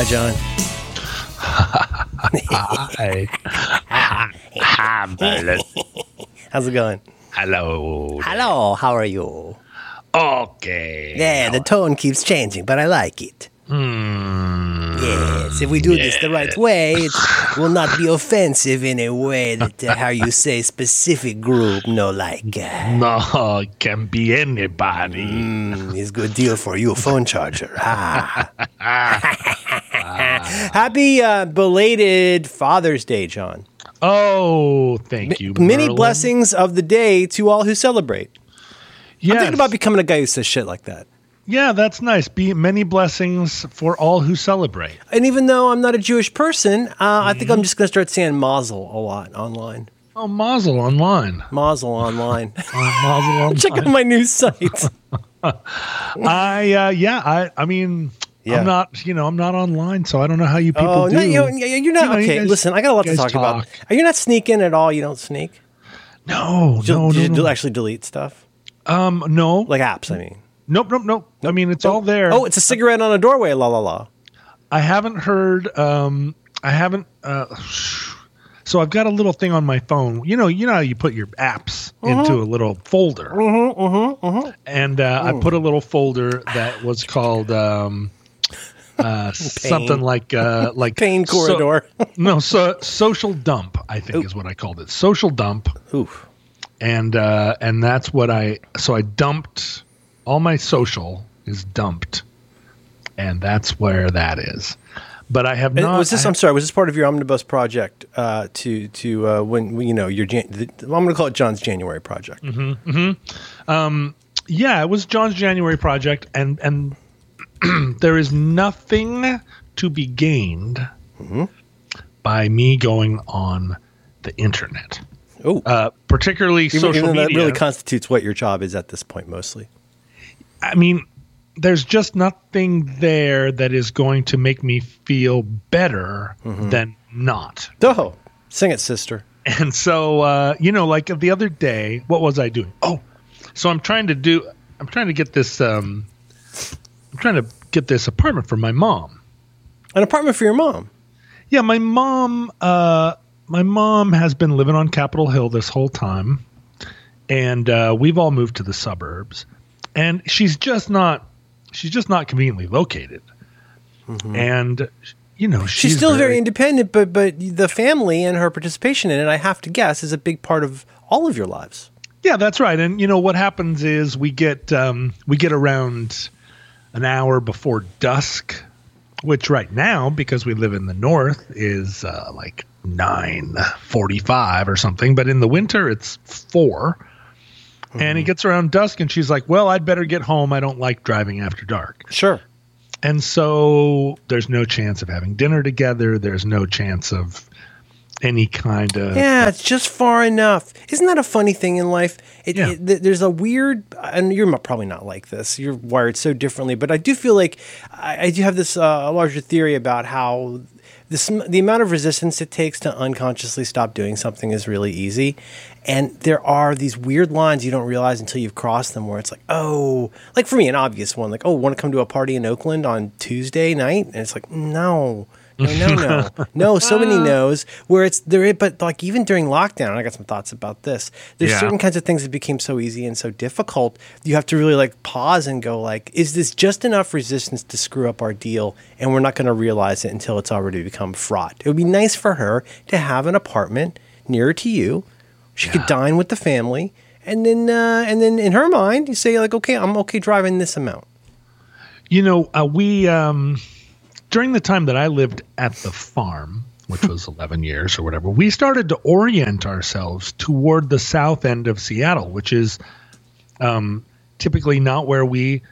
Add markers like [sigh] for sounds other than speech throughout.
Hi, John. Hi. Hi, Merlin. How's it going? Hello. Hello, how are you? Okay. Yeah, the tone keeps changing, but I like it. Hmm. Yes, if we do this the right way, it [laughs] will not be offensive in a way that uh, how you say specific group no like. Uh, No, it can be anybody. mm, is good deal for you, phone charger. Ah. [laughs] [laughs] Happy uh, belated Father's Day, John. Oh, thank you. Many Merlin. blessings of the day to all who celebrate. Yes. I'm thinking about becoming a guy who says shit like that. yeah, that's nice. Be many blessings for all who celebrate. And even though I'm not a Jewish person, uh, I think Mm-hmm. I'm just going to start saying mazel a lot online. Oh, Mazel online. Mazel online. Oh, [laughs] Mazel [laughs] Check out my new site. I uh, yeah. I I mean. Yeah. I'm not, you know, I'm not online, so I don't know how you people oh, do. no, you, you're not. You know, you okay, guys- listen, I got a lot to guys talk, about. talk. Are you not sneaking at all? You don't sneak? No, Do, no, do no, you no. actually delete stuff? Um, no, Like apps, I mean. nope, nope, nope. I mean, it's all there. Oh, it's a cigarette on a doorway, la la la. I haven't heard. Um, I haven't. Uh, so I've got a little thing on my phone. You know, you know how you put your apps Uh-huh. into a little folder. Mm-hmm, mm-hmm, and uh, I put a little folder that was called um, uh, something like uh, like [laughs] Pain so- corridor. [laughs] no, so social dump. I think is what I called it. Social dump. Oof. and uh, and that's what I so I dumped all my social is dumped, and that's where that is. But I have not. was this? I- I'm sorry. Was this part of your omnibus project? Uh, to to uh, when you know your Jan- the, I'm going to call it John's January project. Mm-hmm. yeah, it was John's January project, and and [clears throat] there is nothing to be gained Mm-hmm. by me going on the internet, Oh, uh, particularly even, social even though that media. really constitutes what your job is at this point, mostly. I mean, there's just nothing there that is going to make me feel better Mm-hmm. than not. Oh, sing it, sister. And so, uh, you know, like the other day, what was I doing? Oh, so I'm trying to do, I'm trying to get this, um, I'm trying to get this apartment for my mom. An apartment for your mom. Yeah, my mom, uh, my mom has been living on Capitol Hill this whole time, and uh, we've all moved to the suburbs, and she's just not, she's just not conveniently located, and you know she's, Mm-hmm. She's, still very, independent, but but the family and her participation in it, I have to guess, is a big part of all of your lives. Yeah, that's right. And you know what happens is we get um, we get around an hour before dusk, which right now because we live in the north is uh, like nine forty-five or something. But in the winter it's 4 and it gets around dusk, and she's like, "Well, I'd better get home. I don't like driving after dark." Sure. And so there's no chance of having dinner together. There's no chance of any kind of Yeah, it's just far enough. Isn't that a funny thing in life? It, Yeah. it- there's a weird, and you're probably not like this. You're wired so differently, but I do feel like I, I do have this uh, larger theory about how this the amount of resistance it takes to unconsciously stop doing something is really easy, and there are these weird lines you don't realize until you've crossed them, where it's like, oh, like for me, an obvious one, like, oh, want to come to a party in Oakland on Tuesday night, and it's like, no. No, no, [laughs] no, no. So many no's. Where it's there, but like even during lockdown, I got some thoughts about this. There's Yeah. certain kinds of things that became so easy and so difficult. You have to really like pause and go like, is this just enough resistance to screw up our deal? And we're not going to realize it until it's already become fraught. It would be nice for her to have an apartment nearer to you. She could dine with the family, and then uh, and then in her mind, you say like, okay, I'm okay driving this amount. You know, uh, we um, during the time that I lived at the farm, which was [laughs] 11 years or whatever, we started to orient ourselves toward the south end of Seattle, which is um, typically not where we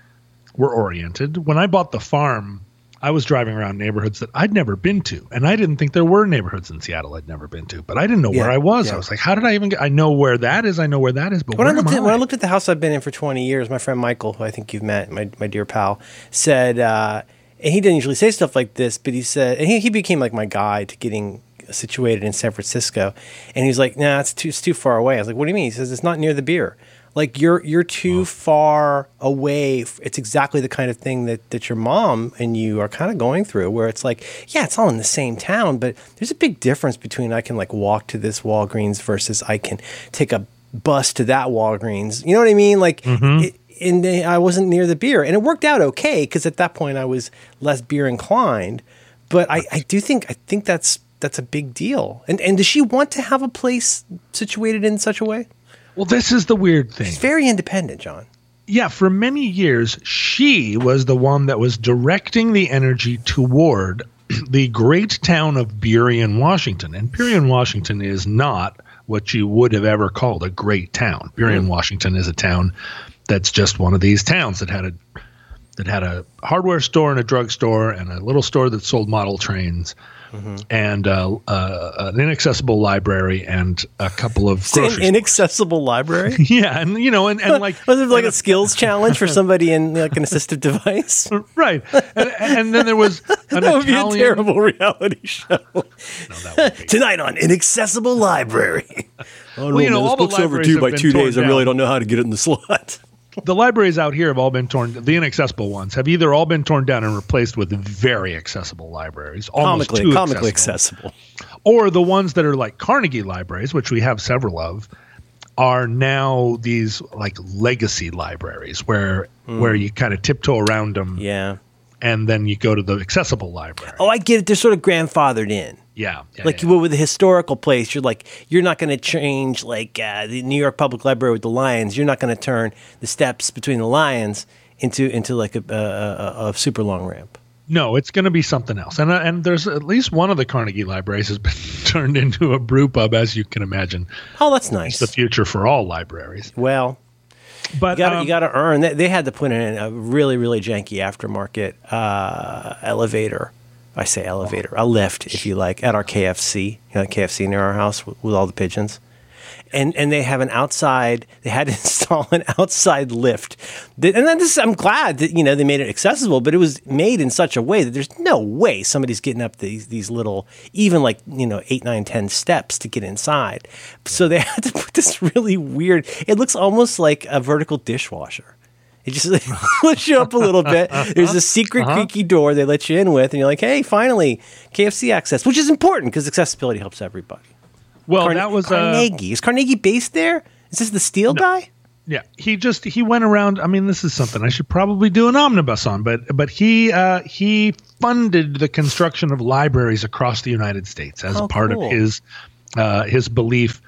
were oriented. When I bought the farm, I was driving around neighborhoods that I'd never been to, and I didn't think there were neighborhoods in Seattle I'd never been to. But I didn't know where I was. yeah. I was like, "How did I even get? I know where that is. I know where that is, but When I looked at I?" when I looked at the house I've been in for 20 years, my friend Michael, who I think you've met, my my dear pal, said, uh, and he didn't usually say stuff like this, but he said, and he, he became like my guide to getting situated in San Francisco, and he was like, "Nah, it's too it's too far away." I was like, "What do you mean?" He says, "It's not near the beer." Like you're you're too far away. It's exactly the kind of thing that that your mom and you are kind of going through, where it's like, yeah, it's all in the same town, but there's a big difference between I can like walk to this Walgreens versus I can take a bus to that Walgreens. You know what I mean? Like, mm-hmm. it, and I wasn't near the beer, and it worked out okay because at that point I was less beer inclined. But I, I do think I think that's that's a big deal. And and does she want to have a place situated in such a way? Well, this is the weird thing. It's very independent, John. Yeah, for many years, she was the one that was directing the energy toward [clears throat] the great town of Burien, Washington. And Burien, Washington is not what you would have ever called a great town. Burien, mm. Washington is a town that's just one of these towns that had a that had a hardware store and a drugstore and a little store that sold model trains and uh, uh, an inaccessible library and a couple of an inaccessible library. [laughs] yeah, and you know, and, and [laughs] like Was it like a skills [laughs] challenge for somebody in like an assistive device? right, and, and then there was an That would be a terrible reality show. No, Tonight on Inaccessible Library. Oh, Well, you know, all the libraries have been torn down. I really don't know how to get it in the slot. The libraries out here have all been torn. The inaccessible ones have either all been torn down and replaced with very accessible libraries, almost Comically, too comically accessible. accessible. or the ones that are like Carnegie libraries, which we have several of, are now these like legacy libraries where where you kind of tiptoe around them, Hmm. Yeah. And then you go to the accessible library. Oh, I get it. They're sort of grandfathered in. yeah, yeah, like yeah. you would with a historical place you're like you're not going to change like uh, the new york public library with the lions you're not going to turn the steps between the lions into into like a, a, a, a super long ramp No, it's going to be something else. And uh, and there's at least one of the Carnegie libraries has [laughs] been turned into a brew pub, as you can imagine. oh that's nice The future for all libraries. well But you got um, to earn they, they had to put in a really really janky aftermarket uh, elevator I say elevator, a lift, if you like, at our KFC, you know, KFC near our house with, with all the pigeons. And and they have an outside. They had to [laughs] install an outside lift. And then this, I'm glad that you know they made it accessible, but it was made in such a way that there's no way somebody's getting up these these little, even like you know eight, nine, ten steps to get inside. So they [laughs] had to put this really weird. It looks almost like a vertical dishwasher. It just [laughs] lifts you up a little bit. There's a secret uh-huh. creaky door they let you in with, and you're like, hey, finally, KFC access, which is important because accessibility helps everybody. Well, Carne- that was uh, Carnegie. is Carnegie based there? Is this the steel guy? yeah. He just he went around. I mean, this is something I should probably do an omnibus on. But but he uh, he funded the construction of libraries across the United States as Oh, a part cool. of his uh, his belief.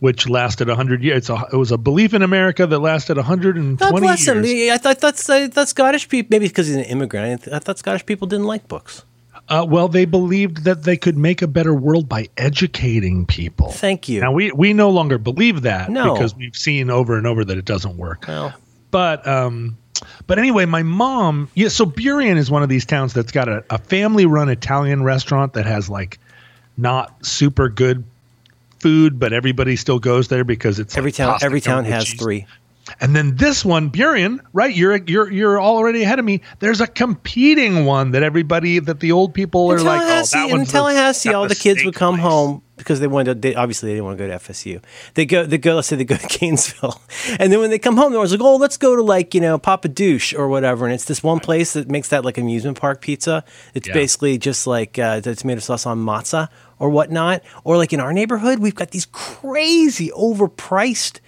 Which lasted hundred years. It's a, it was a belief in America that lasted hundred and God twenty bless years. him. I thought that's I thought Scottish people. Maybe because he's an immigrant. I, th- I thought Scottish people didn't like books. Uh, well, they believed that they could make a better world by educating people. Thank you. Now we we no longer believe that No. because we've seen over and over that it doesn't work. Well, But um, but anyway, my mom. Yeah, so Burien is one of these towns that's got a, a family-run Italian restaurant that has like not super good food, but everybody still goes there because it's every like town every town has cheese. three. And then this one, Burien, right? You're you're you're already ahead of me. There's a competing one that everybody that the old people are like, oh, that in one's Tallahassee, that all the kids would come place. home because they wanted. To, they, obviously, they didn't want to go to FSU. They go. They go. Let's say they go to [laughs] Gainesville, and then when they come home, they're always like, "Oh, let's go to like you know Papa Douche or whatever." And it's this one place that makes that like amusement park pizza. It's Yeah. basically just like uh, the tomato sauce on matzah or whatnot. Or like in our neighborhood, we've got these crazy overpriced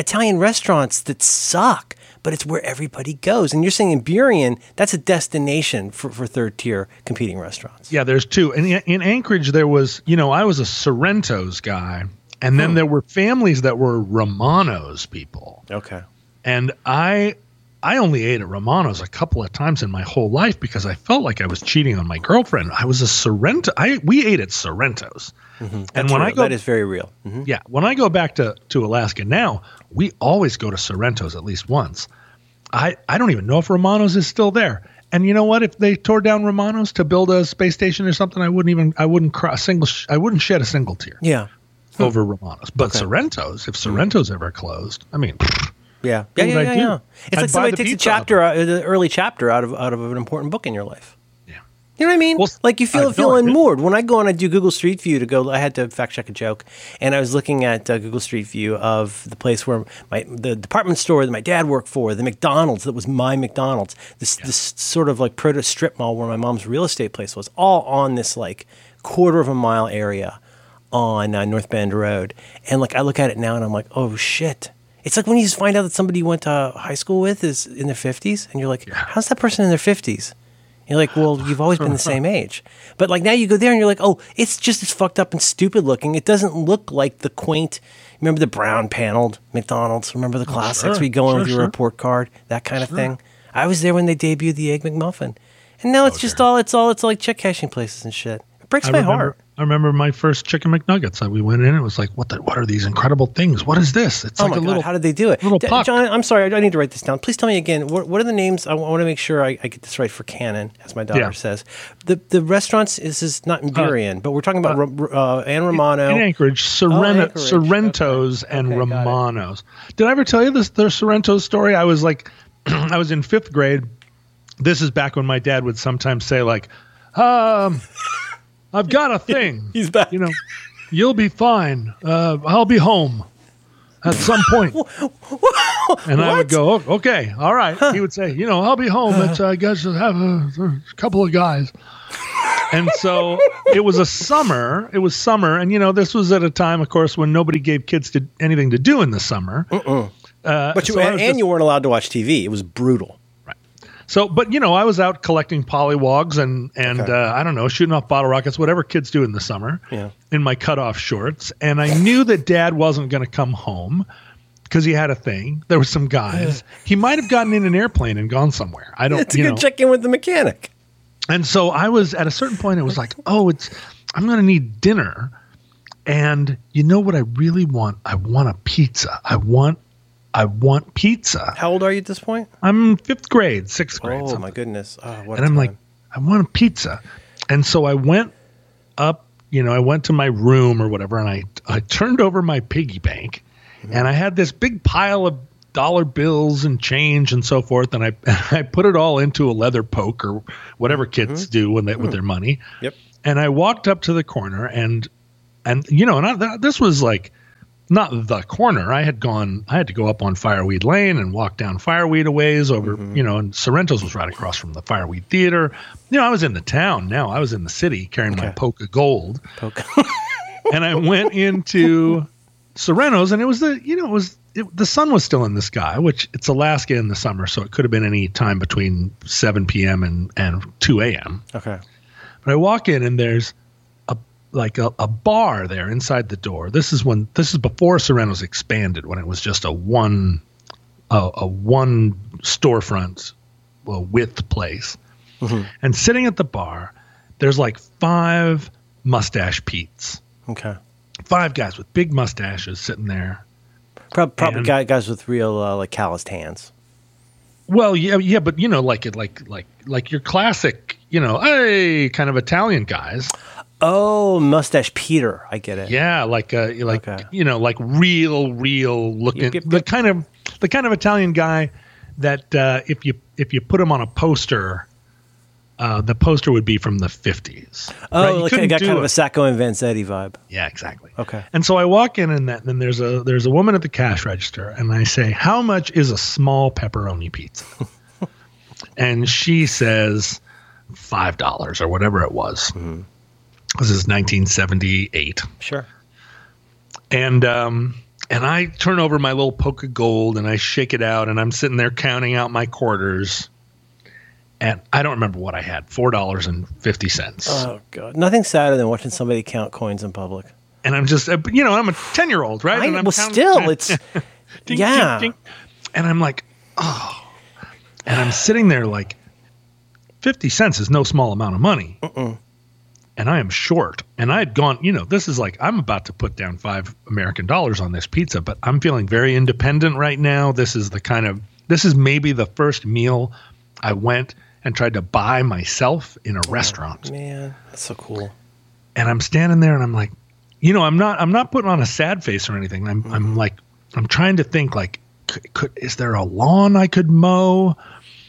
Italian restaurants that suck. But it's where everybody goes. And you're saying in Burien, that's a destination for, for third tier competing restaurants. Yeah, there's two. And in, in Anchorage, there was, you know, I was a Sorrento's guy, and then there were families that were Romano's people, Okay. and I, I only ate at Romano's a couple of times in my whole life because I felt like I was cheating on my girlfriend. I was a Sorrento. I we ate at Sorrento's, and That's when I go, that is very real. Mhm. yeah, when I go back to to Alaska now, we always go to Sorrento's at least once. I I don't even know if Romano's is still there. And you know what? If they tore down Romano's to build a space station or something, I wouldn't even I wouldn't cry a single sh- I wouldn't shed a single tear Yeah. Hmm. over Romano's. But Okay. Sorrento's, if hmm. Sorrento's ever closed, I mean, Yeah. Yeah. Yeah. Yeah. yeah. It's I'd like somebody takes a chapter, out, the early chapter out of out of an important book in your life. Yeah. You know what I mean? Well, like you feel I feel unmoored. When I go and I do Google Street View to go, I had to fact check a joke, and I was looking at uh, Google Street View of the place where my the department store that my dad worked for, the McDonald's that was my McDonald's, this this sort of like proto strip mall where my mom's real estate place was, all on this like quarter of a mile area on uh, North Bend Road, and like I look at it now and I'm like, oh shit. It's like when you just find out that somebody you went to high school with is in their 50s, and you're like, how's that person in their 50s? You're like, well, you've always been the same [laughs] age. But like now you go there and you're like, oh, it's just as fucked up and stupid looking. It doesn't look like the quaint. Remember the brown paneled McDonald's? Remember the oh, classics? Oh, sure, where go in sure, with your sure. report card, that kind of thing. I was there when they debuted the Egg McMuffin, and now it's oh, just Okay. all it's all it's like check cashing places and shit. It breaks I my remember, heart. I remember my first chicken McNuggets. Uh, We went in. It was like, what? The, what are these incredible things? What is this? It's Oh like my a god! little. How did they do it? little D- puck. John, I'm sorry. I need to write this down. Please tell me again. What, what are the names? I want to make sure I, I get this right for canon, as my daughter Yeah. says. The the restaurants is is not in Burien, but we're talking about Ro- uh, Anne Romano. in Anchorage, Sorrento, Anchorage. Sorrentos Okay. and Okay. Romanos. Did I ever tell you this? The Sorrentos story. I was like, [clears throat] I was in fifth grade. This is back when my dad would sometimes say like, um, "I've got a [laughs] thing." He's back. You know, you'll be fine. Uh, I'll be home at some point. [laughs] and I would go, "Oh, okay, all right. He would say, you know, I'll be home. It's, I guess I have a, a couple of guys. And so it was a summer. It was summer, and you know, this was at a time, of course, when nobody gave kids to anything to do in the summer. Uh, But you so and just- you weren't allowed to watch TV. It was brutal. So, but you know, I was out collecting pollywogs and and Okay. uh, I don't know, shooting off bottle rockets, whatever kids do in the summer. Yeah. In my cutoff shorts, and I knew that Dad wasn't going to come home because he had a thing. There were some guys. [laughs] He might have gotten in an airplane and gone somewhere. I don't. It's a you good know. check in with the mechanic. And so I was at a certain point. It was like, oh, it's I'm going to need dinner, and you know what I really want? I want a pizza. I want I want pizza. How old are you at this point? I'm fifth grade, sixth grade. Oh something. my goodness! Oh, what and I'm like. I want a pizza. And so I went up, you know, I went to my room or whatever, and I I turned over my piggy bank, mm-hmm. and I had this big pile of dollar bills and change and so forth, and I [laughs] I put it all into a leather poke or whatever mm-hmm. kids do when they with hmm. their money. Yep. And I walked up to the corner, and and you know, and I, th- this was like not the corner. I had gone, I had to go up on Fireweed Lane and walk down Fireweed a ways over, mm-hmm. you know, and Sorrento's was right across from the Fireweed Theater. You know, I was in the town now. I was in the city carrying my Okay. poke of gold. Poke. [laughs] And I went into Sorrento's and it was the, you know, it was, it, the sun was still in the sky, which it's Alaska in the summer. So it could have been any time between 7 p.m. and, and 2 a.m. okay. But I walk in and there's like a, a bar there inside the door. This is when this is before Sorrento's expanded when it was just a one a, a one storefront well, width place. And sitting at the bar, there's like five mustache Pete's. Okay. Five guys with big mustaches sitting there. Prob- probably And- guys with real uh, like calloused hands. Well, yeah, yeah, but you know, like it, like like like your classic, you know, hey, kind of Italian guys. Oh, mustache Peter. I get it. Yeah, like uh, like Okay. you know, like real, real looking, Yep, yep, the kind of the kind of Italian guy that uh, if you if you put him on a poster, uh, the poster would be from the fifties. Oh, like I got kind of a Sacco and Vanzetti vibe. yeah, exactly. Okay. And so I walk in, and that and there's a there's a woman at the cash register, and I say, "How much is a small pepperoni pizza?" [laughs] and she says, five dollars or whatever it was. Mm-hmm. This is 1978 Sure. and um and I turn over my little poke of gold and I shake it out and I'm sitting there counting out my quarters. And I don't remember what I had, four dollars and fifty cents. Oh god, nothing sadder than watching somebody count coins in public. and I'm just, uh, you know, I'm a ten year old, right? I, and I'm well, counting- still, [laughs] it's Ding, [laughs] yeah. ding, ding. And I'm like, oh. And I'm sitting there like, 50 cents is no small amount of money. And I am short. And I had gone, you know, this is like, I'm about to put down five American dollars on this pizza, but I'm feeling very independent right now. This is the kind of, this is maybe the first meal I went and tried to buy myself in a oh, restaurant man, that's so cool. and I'm standing there and I'm like, you know, I'm not I'm not putting on a sad face or anything. I'm I'm mm-hmm. like I'm trying to think like could, could is there a lawn I could mow?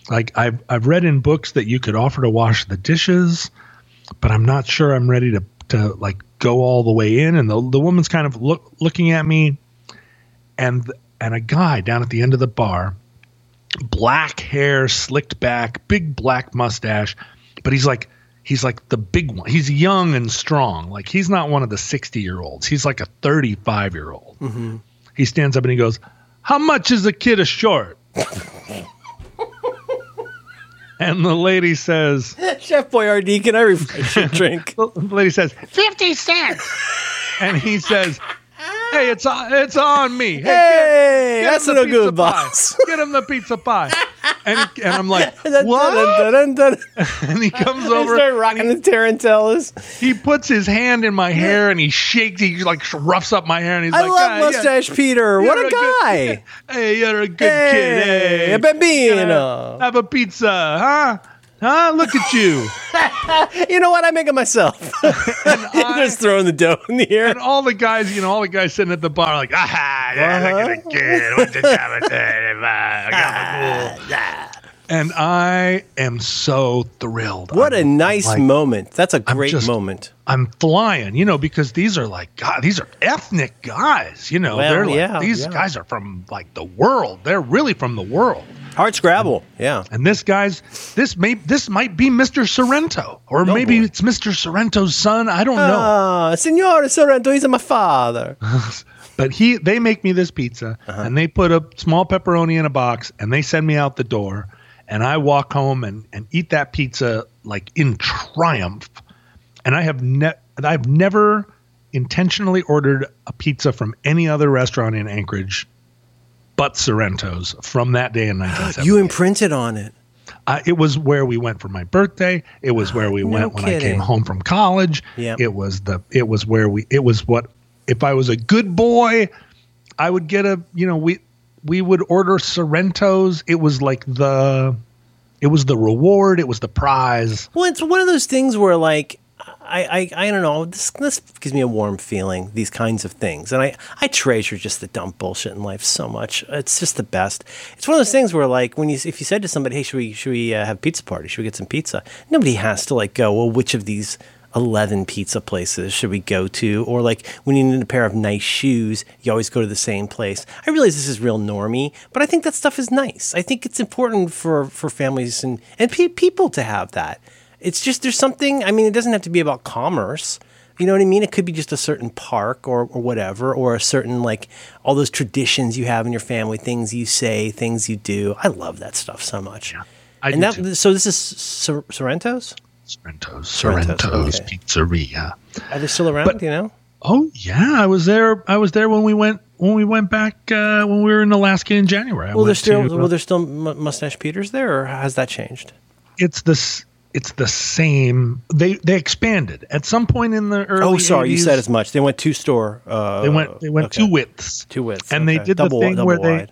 like I've I've read in books that you could offer to wash the dishes, but I'm not sure I'm ready to to like go all the way in. And the the woman's kind of look looking at me, and and a guy down at the end of the bar, black hair slicked back, big black mustache, but he's like he's like the big one. He's young and strong. Like he's not one of the 60 year olds. He's like a 35 year old. Mm-hmm. He stands up and he goes, "How much is a kid a short?" [laughs] and the lady says, [laughs] Chef Boyardee, can I refresh your [laughs] drink? the lady says, 50 cents. [laughs] and he says, "Hey, it's on, it's on me. Hey, Hey, get that's no the pizza good, pie. boss. Get him the pizza pie." And, and I'm like, [laughs] "What?" [laughs] And he comes They over. start rocking the tarantellas. He puts his hand in my hair and he shakes. He like roughs up my hair and he's I like, love "Ah, yeah, Mustache Peter. What a a good- guy. [laughs] Hey, you're a good kid. Hey, Hey, a bambino. Have a pizza, huh? Huh? Look at you. [laughs] You know what? I make it myself. [laughs] [laughs] Just throwing the dough in the air. and all the guys, you know, all the guys sitting at the bar, are like, ah, yeah, look at the kid. What's the that? I got my cool." And I am so thrilled. What a I'm nice like- moment. That's a great just- moment. I'm flying, you know, because these are like God, these are ethnic guys, you know. Well, they're like yeah, these yeah. guys are from like the world. They're really from the world. Hard scrabble. Yeah. And this guy's this may this might be Mr. Sorrento, or No, maybe boy. it's Mr. Sorrento's son. I don't know. Ah, Signore Sorrento, he's my father. [laughs] But he they make me this pizza Uh-huh. and they put a small pepperoni in a box and they send me out the door and I walk home and, and eat that pizza like in triumph. And I have ne- I've never intentionally ordered a pizza from any other restaurant in Anchorage but Sorrento's from that day in 1970. You imprinted on it. Uh, it was where we went for my birthday. It was where we No went when I came home from college. Yep. It was the it was where we it was what if I was a good boy, I would get a you know we we would order Sorrentos. It was like the it was the reward. It was the prize. Well, it's one of those things where, like, I, I, I don't know. This, this gives me a warm feeling. These kinds of things, and I, I treasure just the dumb bullshit in life so much. It's just the best. It's one of those things where, like, when you if you said to somebody, "Hey, should we should we uh, have pizza party? Should we get some pizza?" Nobody has to like go. Well, which of these 11 pizza places should we go to? Or like when you need a pair of nice shoes, you always go to the same place. I realize this is real normy, but I think that stuff is nice. I think it's important for, for families and, and pe- people to have that. It's just, there's something, I mean, it doesn't have to be about commerce. You know what I mean? It could be just a certain park or, or whatever, or a certain, like, all those traditions you have in your family, things you say, things you do. I love that stuff so much. I and do that, too. so this is Sor- Sorrento's? Sorrento's Sorrento's, okay. Pizzeria. Are they still around? But- you know? Oh yeah, I was there. I was there when we went when we went back uh, when we were in Alaska in January. Well, there's still to, well, there's still Mustache Peters there, or has that changed? it's the it's the same. They they expanded at some point in the early. Oh, sorry, you said as much. They went two store. Uh, They went they went okay. two widths. Two widths, and they did Double- the thing where they,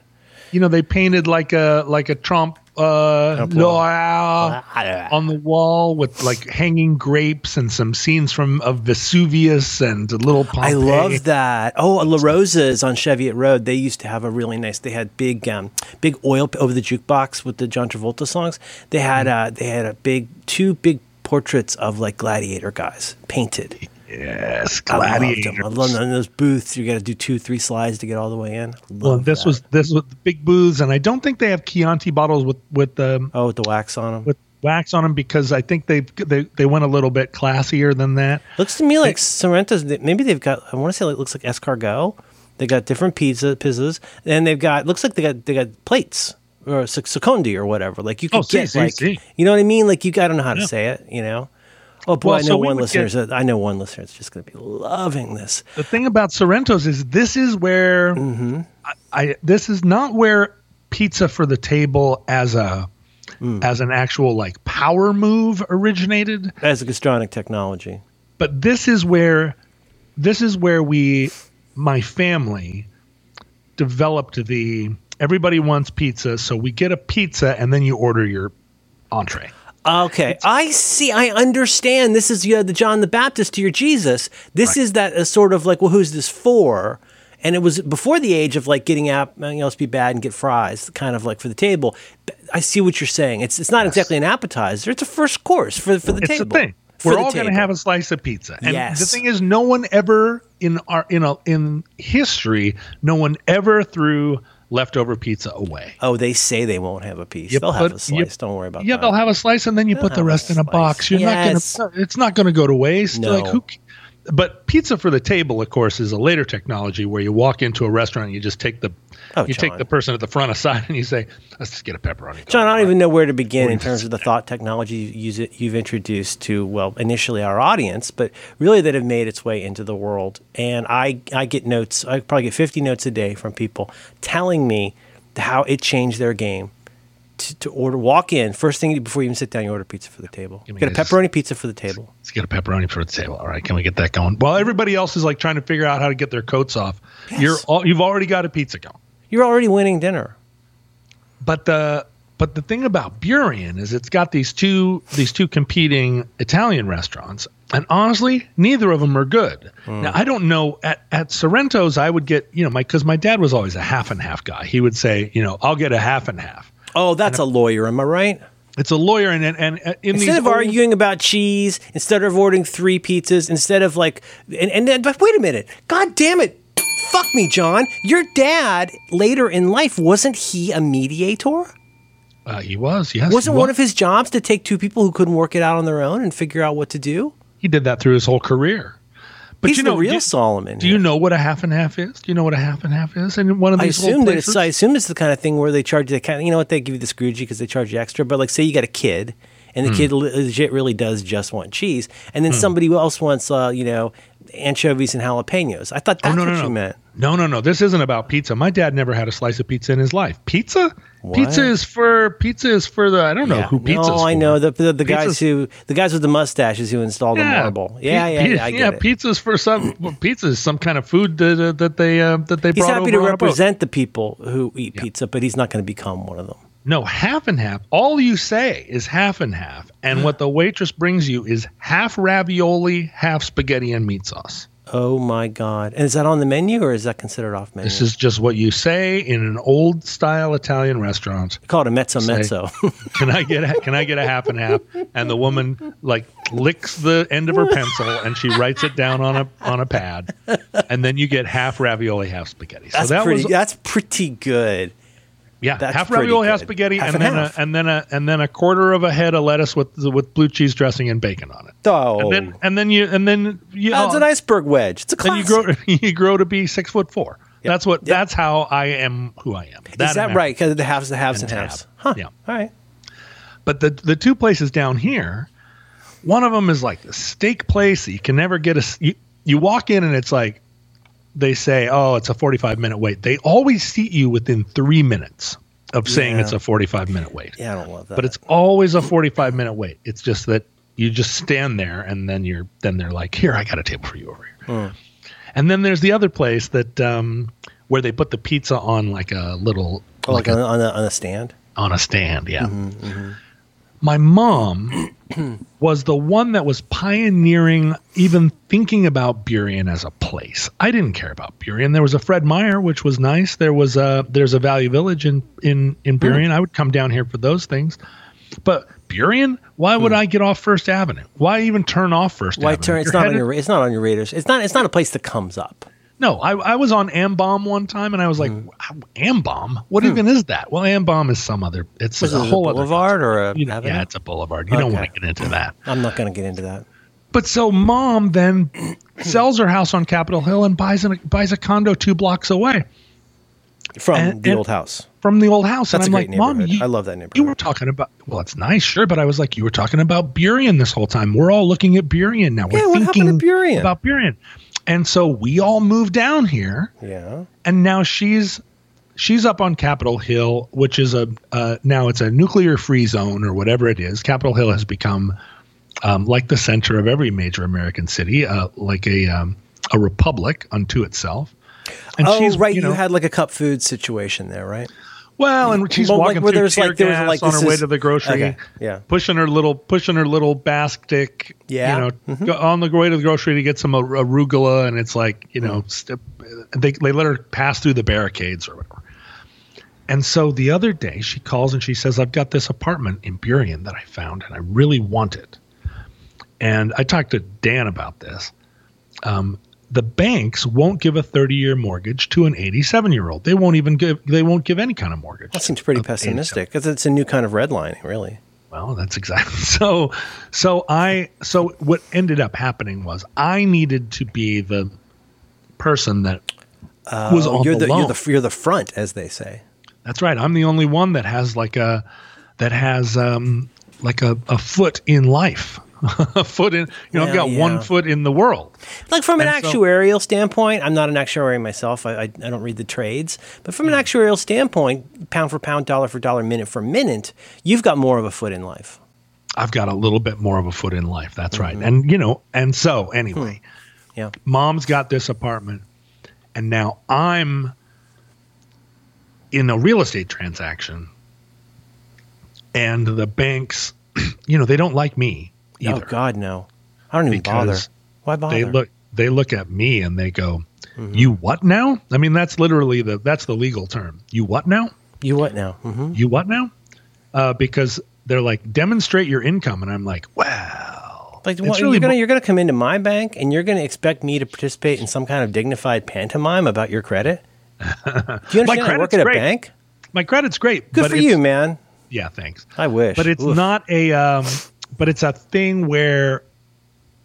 you know, they painted like a like a Trump uh, Double- Loire on the wall with like hanging grapes and some scenes from of Vesuvius and little Pompeii. I love that. Oh, La Rosa's on Cheviot Road. They used to have a really nice. They had big, um, big oil over the jukebox with the John Travolta songs. They had, Mm. uh, they had a big, two big portraits of like gladiator guys painted. Yes, I gladiator. I love them. Those booths, you got to do two, three slides to get all the way in. Well, this that. was this was the big booths, and I don't think they have Chianti bottles with with um, oh with the wax on them. with wax on them because I think they they they went a little bit classier than that. Looks to me like Sorrento's. Maybe they've got. I want to say it looks like escargot. They got different pizza pizzas, and they've got. Looks like they got they got plates or sec- secondi or whatever. Like you can Oh, si, get si, like si. you know what I mean. Like you. I don't know how to say it. You know. Oh boy, Well, I know so one listener. get- I know one listener that's just going to be loving this. The thing about Sorrento's is this is where Mm-hmm. I, I this is not where pizza for the table as a Mm. as an actual like power move originated, As a gastronomic technology. but this is where this is where we my family developed the everybody wants pizza, so we get a pizza and then you order your entree. Okay, I see. I understand. This is you know, the John the Baptist to your Jesus. This is that uh, sort of like, well, who's this for? and it was before the age of like getting out, you know, let's be bad and get fries, kind of like for the table. I see what you're saying. It's it's not exactly an appetizer; it's a first course for for the it's table. the thing. We're all going to have a slice of pizza, and Yes. the thing is, no one ever in our in a, in history, no one ever threw leftover pizza away. Oh, they say they won't have a piece. You They'll have put- a you- slice. Don't worry about Yeah, that. they'll have a slice, and then you put the have a rest in a slice. box. You're Yes. not to. It's not going to go to waste. No. Like who? But pizza for the table, of course, is a later technology where you walk into a restaurant, and you just take the Oh, you take the person at the front [laughs] aside, and you say, "Let's just get a pepperoni." John, I don't even know where to begin in terms of the thought technology you use it, you've introduced to, well, initially our audience, but really that have made its way into the world. And I, I get notes, I probably get 50 notes a day from people telling me how it changed their game. To, to order, walk in first thing before you even sit down, you order pizza for the table. Get a pepperoni pizza for the table. Let's get a pepperoni for the table. All right, can we get that going? While everybody else is like trying to figure out how to get their coats off, Yes. you're all, you've already got a pizza going. You're already winning dinner. But the but the thing about Burien is it's got these two these two competing Italian restaurants, and honestly, neither of them are good. Hmm. Now I don't know at at Sorrento's I would get you know my because my dad was always a half and half guy. He would say you know I'll get a half and half. Oh, that's a lawyer, am I right? It's a lawyer and and, and uh, in Instead of old- arguing about cheese, instead of ordering three pizzas, instead of like, and, and then, but wait a minute, God damn it, fuck me, John. Your dad later in life wasn't he a mediator? uh, he was yes Wasn't he one of his jobs to take two people who couldn't work it out on their own and figure out what to do? he did that through his whole career. But He's you know, the real do, Solomon. do you know what a half and half is? Do you know what a half and half is? And one of I these old assume that places, it's I assume it's the kind of thing where they charge you the kind of, you know what they give you the Scroogey because they charge you extra. But like say you got a kid and the kid legit really does just want cheese, and then somebody else wants uh, you know anchovies and jalapenos. I thought that's Oh, no, what no, you meant. No, no, no. This isn't about pizza. My dad never had a slice of pizza in his life. Pizza? Pizza is for pizza is for the I don't know Yeah. who pizza. No, I know the the, the guys who the guys with the mustaches who installed the marble. Yeah, Pi- yeah, yeah. I get it. Pizza's for some. [clears throat] pizza is some kind of food that uh, that they uh, that they He's brought happy over to on a represent the people who eat pizza, but he's not going to become one of them. No, half and half. All you say is half and half, and what the waitress brings you is half ravioli, half spaghetti and meat sauce. Oh my god! And is that on the menu or is that considered off menu? This is just what you say in an old style Italian restaurant. It's called a mezzo mezzo. [laughs] Can I get a, can I get a half and half? And the woman like licks the end of her pencil and she writes it down on a on a pad, and then you get half ravioli, half spaghetti. So that's that pretty. was that's pretty good. Yeah, that's half ravioli, half spaghetti, Half and and then a, and then a and then a quarter of a head of lettuce with with blue cheese dressing and bacon on it. Oh, And then oh. and then you and then you oh, that's an uh, iceberg wedge. It's a then classic. you grow [laughs] you grow to be six foot four. That's what. That's how I am. Who I am. is that right? Because the halves, the halves, And and, halves. Huh. Yeah. All right. But the the two places down here, one of them is like a steak place. that You can never get a. You, you walk in and it's like they say, "Oh, it's a forty-five minute wait." They always seat you within three minutes of saying Yeah. it's a forty-five minute wait. Yeah, I don't love that. But it's always a forty-five minute wait. It's just that you just stand there and then you're then they're like, "Here, I got a table for you over here." And then there's the other place that um, where they put the pizza on like a little Oh, like, like on, a, on, a, on a stand. on a stand. Yeah. Mm-hmm, My mom [clears throat] was the one that was pioneering even thinking about Burien as a place. I didn't care about Burien. There was a Fred Meyer, which was nice. There was a there's a Value Village in in in Hmm. Burien. I would come down here for those things. But Burien, why would I get off First Avenue? Why even turn off First. Why Avenue? turn? It's You're not on your. It's not on your radars. It's not. It's not a place that comes up. No, I, I was on Ambaum one time and I was like, Hmm. Ambaum? What even is that? Well, Ambaum is some other. It's a it a whole other boulevard or a You know, yeah, it's a boulevard. You don't want to get into that. I'm not going to get into that. But so mom then [clears throat] sells her house on Capitol Hill and buys a buys a condo two blocks away From And- the and- old house. from the old house. That's and a I'm great like, mom, you, I love that name. you were talking about. Well, it's nice, sure, but I was like, you were talking about Burien this whole time. We're all looking at Burien now. We're Yeah, what happened to thinking about Burien, and so we all moved down here. Yeah. and now she's she's up on Capitol Hill, which is a uh, now it's a nuclear free zone or whatever it is. Capitol Hill has become um, like the center of every major American city, uh, like a um, a republic unto itself. And oh, right. you You, had like a cup food situation there, right? Well, and she's Well, walking where through there's, tear like- gas like, on her way is- to the grocery. Okay, yeah. pushing her little pushing her little basket. Yeah. you know, Mm-hmm. on the way to the grocery to get some arugula, and it's like you know, Mm. st- they they let her pass through the barricades or whatever. And so the other day, she calls and she says, "I've got this apartment in Burien that I found, and I really want it." And I talked to Dan about this. Um, the banks won't give a 30-year mortgage to an 87-year-old. They won't even give. They won't give any kind of mortgage. That seems pretty pessimistic because it's a new kind of redlining, really. Well, that's exactly [laughs] so. So I so what ended up happening was I needed to be the person that was Oh, on you're the, the, you're the you're the front, as they say. That's right. I'm the only one that has like a that has um like a, a foot in life. A [laughs] foot in you know, I've got yeah. one foot in the world. Like from an And so- actuarial standpoint, I'm not an actuary myself. I, I, I don't read the trades, but from an Hmm. actuarial standpoint, pound for pound, dollar for dollar, minute for minute, you've got more of a foot in life. I've got a little bit more of a foot in life. That's Mm-hmm. right. And you know, and so anyway, Yeah. mom's got this apartment and now i'm in a real estate transaction and the banks [clears throat] you know they don't like me either Oh God, no! I don't even bother. Why bother? they look they look at me and they go you what now i mean that's literally the that's the legal term you what now you what now? hmm you what now uh, because they're like demonstrate your income and i'm like well Like what, really you're gonna mo- you're gonna come into my bank and you're gonna expect me to participate in some kind of dignified pantomime about your credit? [laughs] Do you understand? I work at a great. bank. my credit's great Good but for you, man. yeah thanks I wish. but it's Oof. not a um, but it's a thing where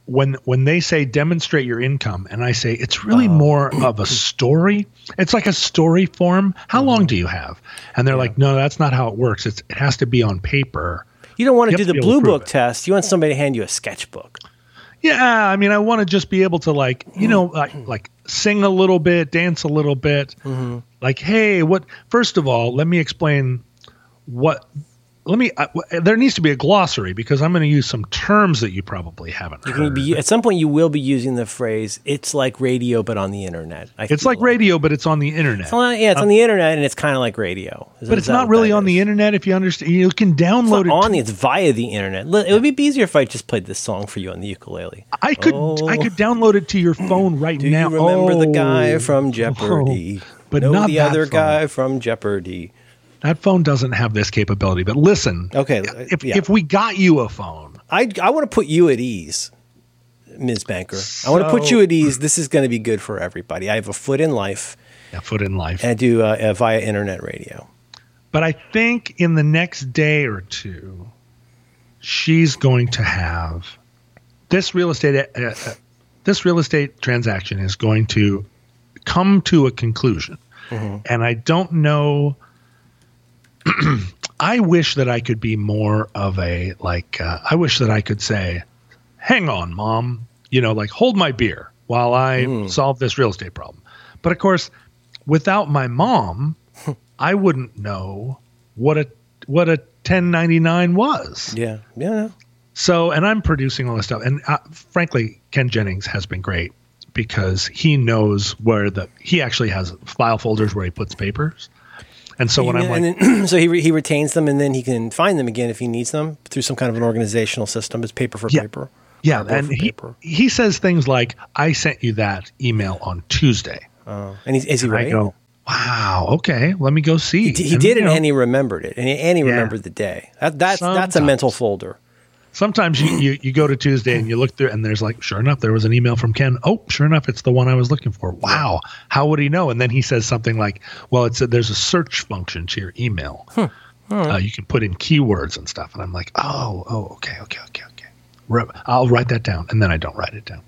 when when they say demonstrate your income and i say it's Oh. really more of a story it's like a story form how Mm-hmm. long do you have and they're like no that's not how it works it's, it has to be on paper You don't want you to do to the be able to blue book it. test. You want somebody to hand you a sketchbook. yeah i mean i want to just be able to like you know like, like sing a little bit dance a little bit Mm-hmm. like hey what first of all let me explain what let me uh, there needs to be a glossary because i'm going to use some terms that you probably haven't heard. be, at some point, you will be using the phrase "it's like radio, but on the internet." I It's like radio, but it's on the internet. Well, yeah, it's on the internet, and it's kind of like radio. Is- but it's not really on the internet if you understand. You can It's download it. on the, it's via the internet. It would be easier if I just played this song for you on the ukulele. I could Oh. I could download it to your [clears throat] phone right Do now. you remember the guy Oh. from Jeopardy? Oh, but no, not the other guy from Jeopardy. That phone doesn't have this capability. But listen, Okay, if yeah. if we got you a phone, I I want to put you at ease, Ms. Banker. I want to put you at ease. This is going to be good for everybody. I have a foot in life, a foot in life. and I do uh, uh, via internet radio. But I think in the next day or two, she's going to have this real estate. Uh, uh, this real estate transaction is going to come to a conclusion, and I don't know. [clears throat] I wish that I could be more of a like. Uh, I wish that I could say, "Hang on, mom," you know, like hold my beer while I solve this real estate problem. But of course, without my mom, [laughs] I wouldn't know what a what a 1099 was. Yeah, yeah. So, and I'm producing all this stuff. And uh, frankly, Ken Jennings has been great because he knows where the he actually has file folders where he puts papers. And so when I'm like, and then, [clears throat] so he re- he retains them, and then he can find them again if he needs them through some kind of an organizational system. It's paper for Yeah. paper. yeah, and for he, paper. he says things like, "I sent you that email on Tuesday." Oh, and he's, is he And right? I go, "Wow, okay, let me go see." he, he And, did you it, know, and he remembered it, and he, and he Yeah. remembered the day. That, that's that's a mental folder. Sometimes you, you, you go to Tuesday and you look through and there's like, sure enough, there was an email from Ken. Oh, sure enough, it's the one I was looking for. Wow. How would he know? And then he says something like, well, it's a, there's a search function to your email. Uh, you can put in keywords and stuff. And I'm like, oh, oh, okay, okay, okay, okay. I'll write that down. And then I don't write it down.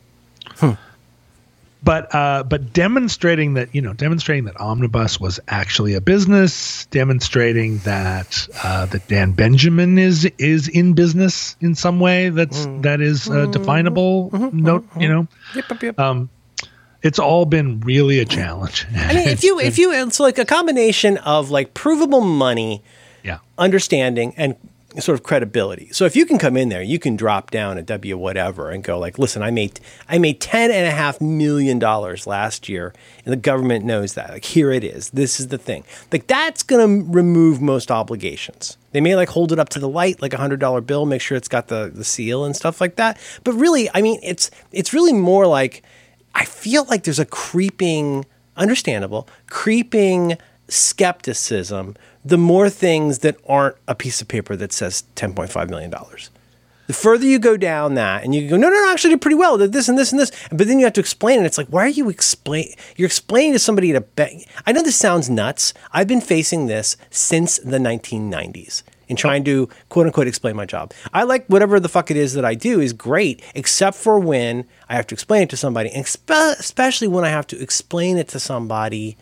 But uh, but demonstrating that you know demonstrating that omnibus was actually a business, demonstrating that uh, that Dan Benjamin is is in business in some way that's that is uh, definable. No, you know, Yep, yep, yep. um, it's all been really a challenge. [laughs] I mean, if you if you it's like a combination of like provable money, yeah, understanding, and sort of credibility. So if you can come in there, you can drop down a W whatever and go like, listen, I made I made ten and a half million dollars last year, and the government knows that. Like here it is. This is the thing. Like that's gonna remove most obligations. They may like hold it up to the light, like a hundred dollar bill, make sure it's got the the seal and stuff like that. But really, I mean, it's it's really more like I feel like there's a creeping, understandable, creeping skepticism the more things that aren't a piece of paper that says $10.5 million. The further you go down that, and you go, no, no, no, actually did pretty well, did this and this and this, but then you have to explain it. It's like, why are you explain? You're explaining to somebody to bet. I know this sounds nuts. I've been facing this since the 1990s in trying to quote unquote explain my job. I like whatever the fuck it is that I do is great, except for when I have to explain it to somebody, and especially when I have to explain it to somebody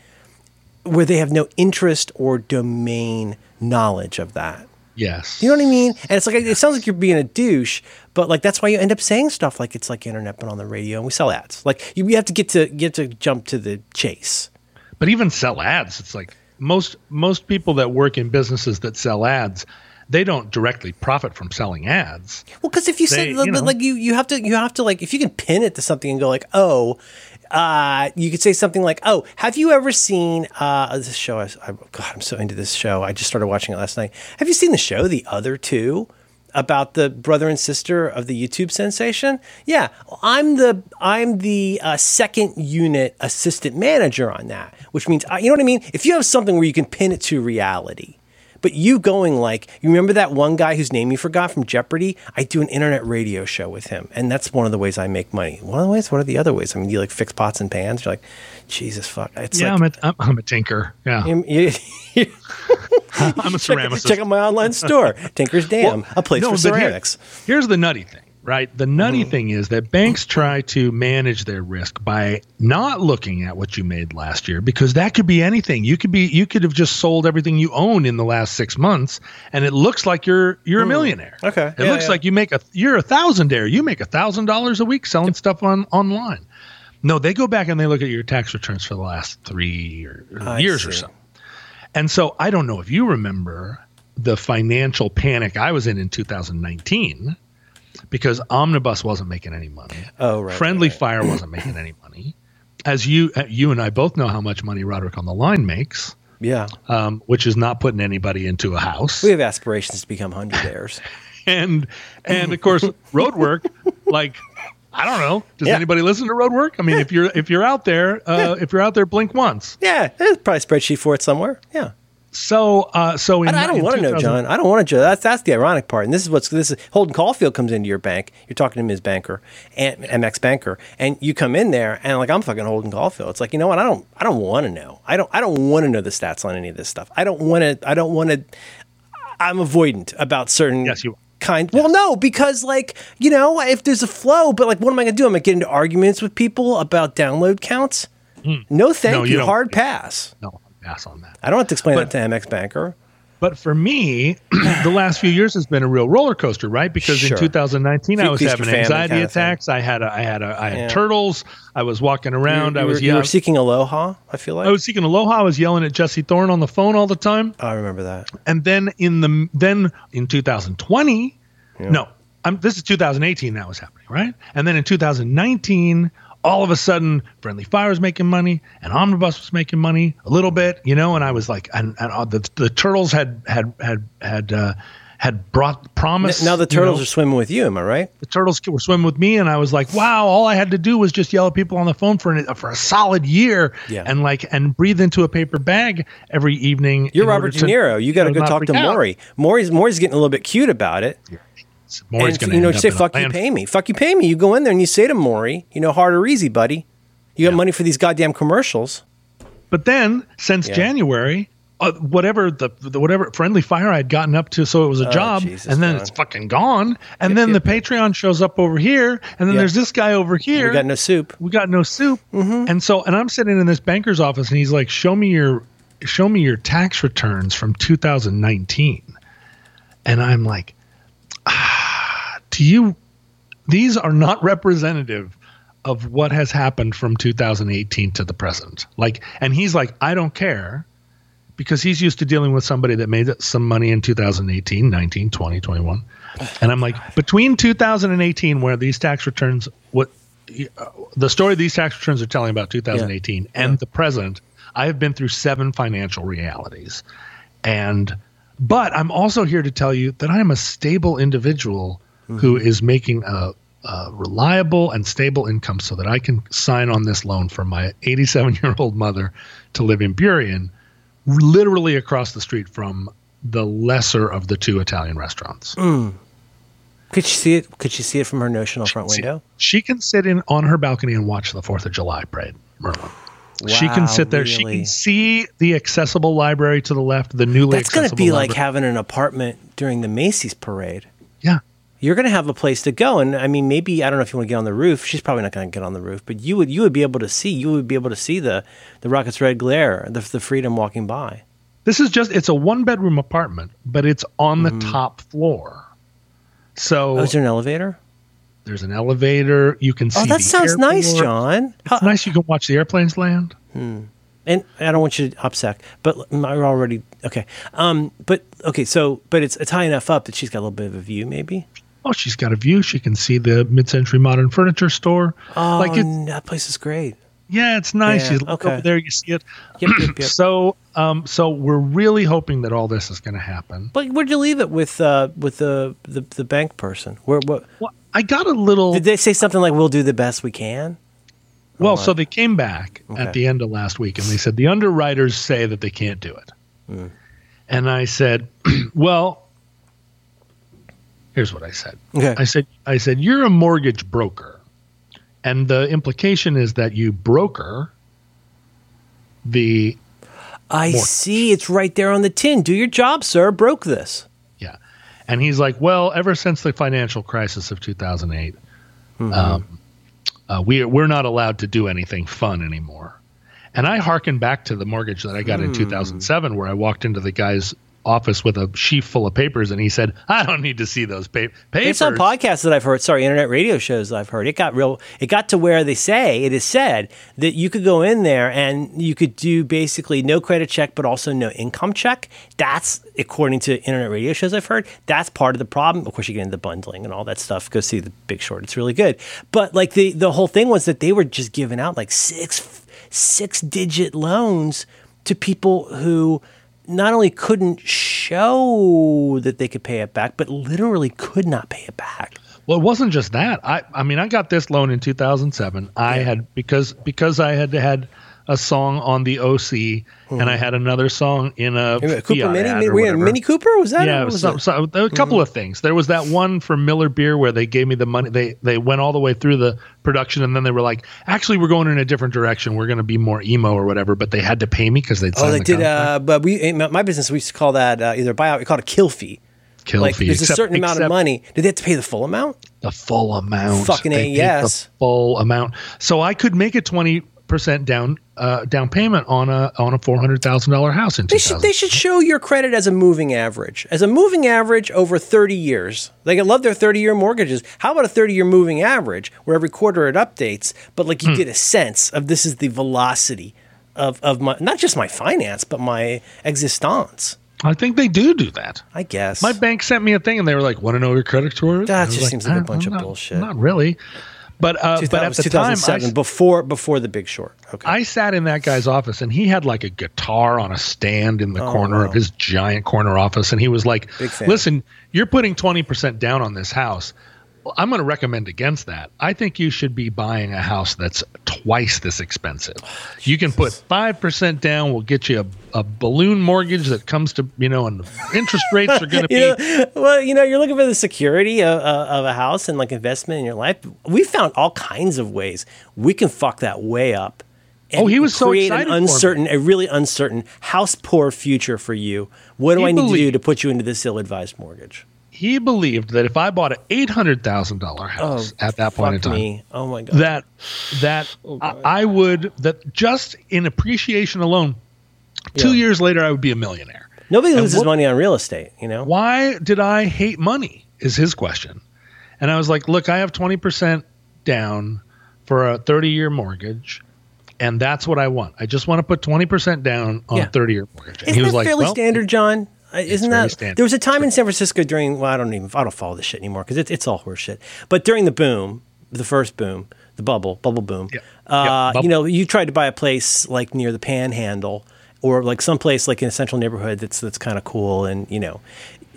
where they have no interest or domain knowledge of that. Yes. You know what I mean? And it's like it sounds like you're being a douche, but like that's why you end up saying stuff like it's like internet but on the radio and we sell ads. Like you, you have to get to get to jump to the chase. But even sell ads, it's like most most people that work in businesses that sell ads, they don't directly profit from selling ads. Well, because if you They- say you know. like you you have to you have to like if you can pin it to something and go like oh. Uh, you could say something like, "Oh, have you ever seen uh, this show? I, I, God, I'm so into this show. I just started watching it last night. Have you seen the show, The Other Two, about the brother and sister of the YouTube sensation? Yeah, I'm the I'm the uh, second unit assistant manager on that, which means uh, you know what I mean. If you have something where you can pin it to reality, but you going like, you remember that one guy whose name you forgot from Jeopardy? I do an internet radio show with him, and that's one of the ways I make money. One of the ways. What are the other ways? I mean, you like fix pots and pans. You're like, Jesus fuck. It's yeah, like. I'm, a, I'm, I'm a tinker. Yeah, you- you- you- [laughs] I'm a [laughs] check, ceramicist. check out my online store, Tinker's Dam, a place No, for but here- ceramics. here's the nutty thing, right? The nutty Mm-hmm. thing is that banks try to manage their risk by not looking at what you made last year because that could be anything. You could be you could have just sold everything you own in the last 6 months and it looks like you're you're a millionaire. Mm. Okay. It Yeah, looks yeah. like you make a you're a thousandaire. You make a thousand dollars a week selling stuff on online. No, they go back and they look at your tax returns for the last three or, or years or see. so. And so I don't know if you remember the financial panic I was in in 2019 because Omnibus wasn't making any money. Oh, right, Friendly right. Fire wasn't making any money. As you uh, you and I both know how much money Roderick on the line makes, Yeah. um, which is not putting anybody into a house. We have aspirations to become hundredaires. [laughs] and and of course road work like I don't know. Does Yeah. anybody listen to road work? I mean, if you're if you're out there, uh, if you're out there, blink once. yeah, there's probably a spreadsheet for it somewhere. Yeah. So uh, so in, I, I don't want to know, John. I don't want to know. That's that's the ironic part. And this is what's this is Holden Caulfield comes into your bank. You're talking to him as banker, and MX banker, and you come in there and like I'm fucking Holden Caulfield. It's like you know what? I don't I don't want to know. I don't I don't want to know the stats on any of this stuff. I don't want to. I don't want to. I'm avoidant about certain. Yes, you are. Kind well, no, because like you know, if there's a flow, but like, what am I going to do? I'm going to get into arguments with people about download counts. No, thank. No, you you. Hard pass. No, pass on that. I don't have to explain But- that to MX banker. But for me, [clears throat] the last few years has been a real roller coaster, right? Because Sure. in 2019, I was having anxiety kind of thing. attacks. I had a, I had a, I had Yeah. turtles. I was walking around. You, I you was were, you were yelling. seeking aloha. I feel like I was seeking aloha. I was yelling at Jesse Thorn on the phone all the time. I remember that. And then in the then in 2020, no, I'm, this is 2018 that was happening, right? And then in 2019, all of a sudden, Friendly Fire was making money, and Omnibus was making money a little bit, you know. And I was like, and, and uh, the the turtles had had had had uh, had brought promise. now the you know. turtles are swimming with you. Am I right? the turtles were swimming with me, and I was like, wow! All I had to do was just yell at people on the phone for an, for a solid year, Yeah. and like and breathe into a paper bag every evening. You're Robert De Niro. You got to go talk to out. Morrie. Morrie's Morrie's getting a little bit cute about it. Morrie's gonna you know, say "fuck you, pay me." Fuck you, pay me. You go in there and you say to Morrie, you know, hard or easy, buddy. You got money for these goddamn commercials. But then since Yeah. January, uh, whatever the, the whatever friendly fire I had gotten up to, so it was a job, Oh, Jesus, and then Don. it's fucking gone. And Yep, then yep, the Patreon shows up over here, and then Yeah. there's this guy over here. We got no soup. we got no soup. Mm-hmm. And so, and I'm sitting in this banker's office, and he's like, "Show me your, show me your tax returns from 2019." And I'm like, "Do you? These are not representative of what has happened from 2018 to the present." Like, and he's like, "I don't care." because he's used to dealing with somebody that made some money in 2018, 19, 20, 21. And I'm like, between 2018, where these tax returns, what uh, the story these tax returns are telling about 2018 and Yeah. the present, I have been through seven financial realities. And, but I'm also here to tell you that I am a stable individual who is making a, a reliable and stable income so that I can sign on this loan for my 87 year old mother to live in Burien, literally across the street from the lesser of the two Italian restaurants. Hmm. Could she see it? Could she see it from her notional front See, window? She can sit in on her balcony and watch the Fourth of July parade, Merlin. she can sit there. She can see the accessible library to the left, the newly That's going to be like having an apartment during the Macy's parade. yeah. You're going to have a place to go, and I mean, maybe I don't know if you want to get on the roof. She's probably not going to get on the roof, but you would you would be able to see. You would be able to see the the rocket's red glare, the the freedom walking by. This is just it's a one bedroom apartment, but it's on the top floor. So Mm-hmm. Oh, is there an elevator? there's an elevator. You can see. Oh, that sounds nice, airport. John. How- It's nice. You can watch the airplanes land. and I don't want you to upset, but we're already okay. Um, but okay, so but it's it's high enough up that she's got a little bit of a view, maybe. Oh, she's got a view. She can see the mid-century modern furniture store. Oh, like it, that place is great. yeah, it's nice. Yeah, you look okay. over there, you see it. Yep, yep, yep. [clears throat] So, um, so we're really hoping that all this is going to happen. But where'd you leave it with uh, with the, the the bank person? Where what Well, I got a little. did they say something like "We'll do the best we can"? well, so they came back Okay. at the end of last week and they said the underwriters say that they can't do it. Hmm. And I said, [clears throat] well, here's what I said. Okay. I said, I said, you're a mortgage broker, and the implication is that you broker the I More. see. It's right there on the tin. Do your job, sir. Broke this. yeah. And he's like, well, ever since the financial crisis of 2008, Mm-hmm. um, uh, we we're not allowed to do anything fun anymore. And I hearken back to the mortgage that I got Hmm. in 2007, where I walked into the guy's office with a sheaf full of papers, and he said, "I don't need to see those pa- papers." It's on podcasts that I've heard. Sorry, internet radio shows that I've heard. It got real. It got to where they say it is said that you could go in there and you could do basically no credit check, but also no income check. That's according to internet radio shows I've heard. That's part of the problem. Of course, you get into bundling and all that stuff. Go see the Big Short. It's really good. But like the the whole thing was that they were just giving out like six six digit loans to people who not only couldn't show that they could pay it back, but literally could not pay it back. Well, it wasn't just that. I I mean, I got this loan in 2007. I had because because I had had a song on the OC and I had another song in a Cooper Fiat Mini, ad Mini, or we had. Mini Cooper. Was that? yeah, was so, it? so, there were a couple of things. There was that one for Miller Beer where they gave me the money. They they went all the way through the production and then they were like, actually, we're going in a different direction. We're going to be more emo or whatever. But they had to pay me because they'd Oh, they the did. Uh, but we, in my business, we used to call that uh, either buyout. We called it a kill fee. Kill like fee. there's a certain amount of money. Did they have to pay the full amount? The full amount. Fucking A, yes. The full amount. So I could make a twenty percent down uh, down payment on a on a four hundred thousand dollar house in They should, they should show your credit as a moving average. As a moving average over 30 years. They love their 30 year mortgages. How about a 30 year moving average where every quarter it updates, but like you Hmm. get a sense of this is the velocity of, of my, not just my finance, but my existence, I think they do do that. I guess. My bank sent me a thing, and they were like, "Want to know your credit score?" That just seems like a "Uh, bunch of not- bullshit." Not really, but uh, but at the time, I, before, before the big short. Okay. I sat in that guy's office, and he had like a guitar on a stand in the corner Oh, wow. of his giant corner office, and he was like, "Listen, you're putting twenty percent down on this house." I'm going to recommend against that. I think you should be buying a house that's twice this expensive. [sighs] you can put 5% down, we'll get you a, a balloon mortgage that comes to, you know, and the interest rates are going [laughs] to be know, well, you know, you're looking for the security of, uh, of a house and like investment in your life. We found all kinds of ways we can fuck that way up. and Oh, he was so create excited for an uncertain, a really uncertain house poor future for you. What do He I need to do to put you into this ill-advised mortgage? He believed that if I bought an eight hundred thousand dollar house oh, at that point in Oh, time, me. Oh my god. that that oh, I, I would that just in appreciation alone, two years later I would be a millionaire. Nobody and loses what- money on real estate. You know. Why did I hate money? Is his question, and I was like, look, I have twenty percent down for a thirty year mortgage, and that's what I want. I just want to put twenty percent down on Yeah. a thirty-year mortgage. And Isn't he was that like, fairly well, standard, John? Isn't that standard. there was a time in San Francisco during? Well, I don't even I don't follow this shit anymore because it's it's all horseshit. But during the boom, the first boom, the bubble, bubble boom, Yeah. uh, Yeah, bubble. you know, you tried to buy a place like near the Panhandle or like someplace like in a central neighborhood that's that's kind of cool, and you know.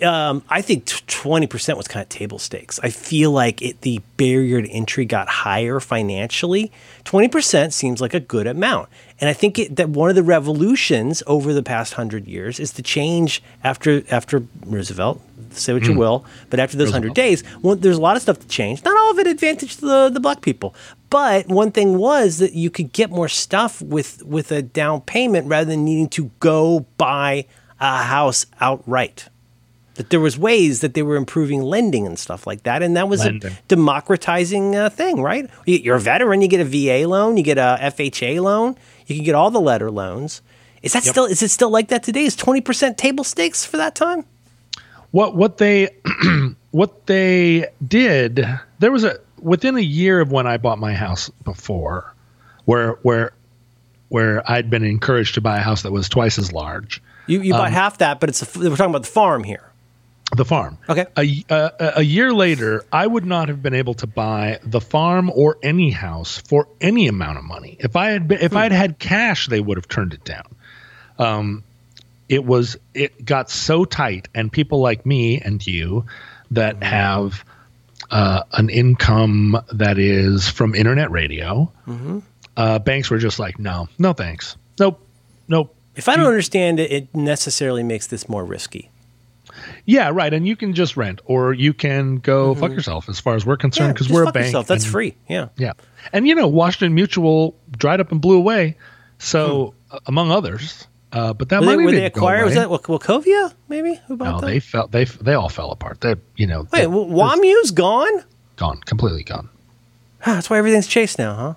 Um, I think twenty percent was kind of table stakes. I feel like it, the barrier to entry got higher financially. Twenty percent seems like a good amount, and I think it, that one of the revolutions over the past hundred years is the change after after Roosevelt. Say what you will, but after those hundred days, well, there's a lot of stuff to change. Not all of it advantaged the the black people, but one thing was that you could get more stuff with with a down payment rather than needing to go buy a house outright that there was ways that they were improving lending and stuff like that, and that was Lending. a democratizing uh, thing, right? You're a veteran, you get a VA loan, you get a FHA loan, you can get all the letter loans. Is that still is it still like that today? Is twenty percent table stakes for that time? what what they [clears throat] what they did there was a within a year of when I bought my house before where where where I'd been encouraged to buy a house that was twice as large You you bought um, half that, but it's a, we're talking about the farm here. The farm. Okay. a, a, a year later I would not have been able to buy the farm or any house for any amount of money. If I had been, if I'd had cash they would have turned it down. Um it was it got so tight and people like me and you that have uh, an income that is from internet radio uh, banks were just like no no thanks. Nope. Nope. If I don't understand it, it necessarily makes this more risky. Yeah right and you can just rent or you can go fuck yourself as far as we're concerned because just we're a bank yourself. That's and- free. Yeah. yeah and you know washington mutual dried up and blew away so uh, among others uh, but that Were they, were they acquired? Was that Wachovia? Maybe who bought no them? they fell they they all fell apart they you know Wait, they- WAMU's gone. gone completely gone That's why everything's Chase now, huh?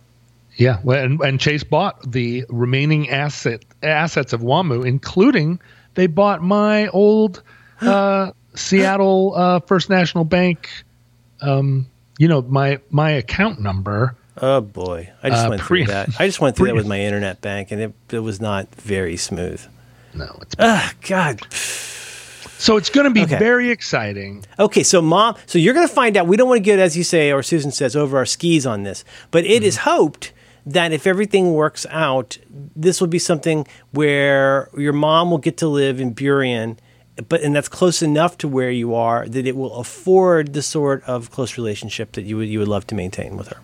Yeah, well, and, and Chase bought the remaining asset assets of WAMU, including they bought my old uh, Seattle uh, First National Bank. Um, you know my my account number. Oh boy, I just Uh, went pre- through that. I just went through that with my internet bank, and it, it was not very smooth. No, it's Ah, God. so it's going to be Okay. very exciting. Okay, so mom, so you're going to find out. We don't want to get, as you say, or Susan says, over our skis on this, but it is hoped that if everything works out, this will be something where your mom will get to live in Burien, but and that's close enough to where you are that it will afford the sort of close relationship that you would you would love to maintain with her.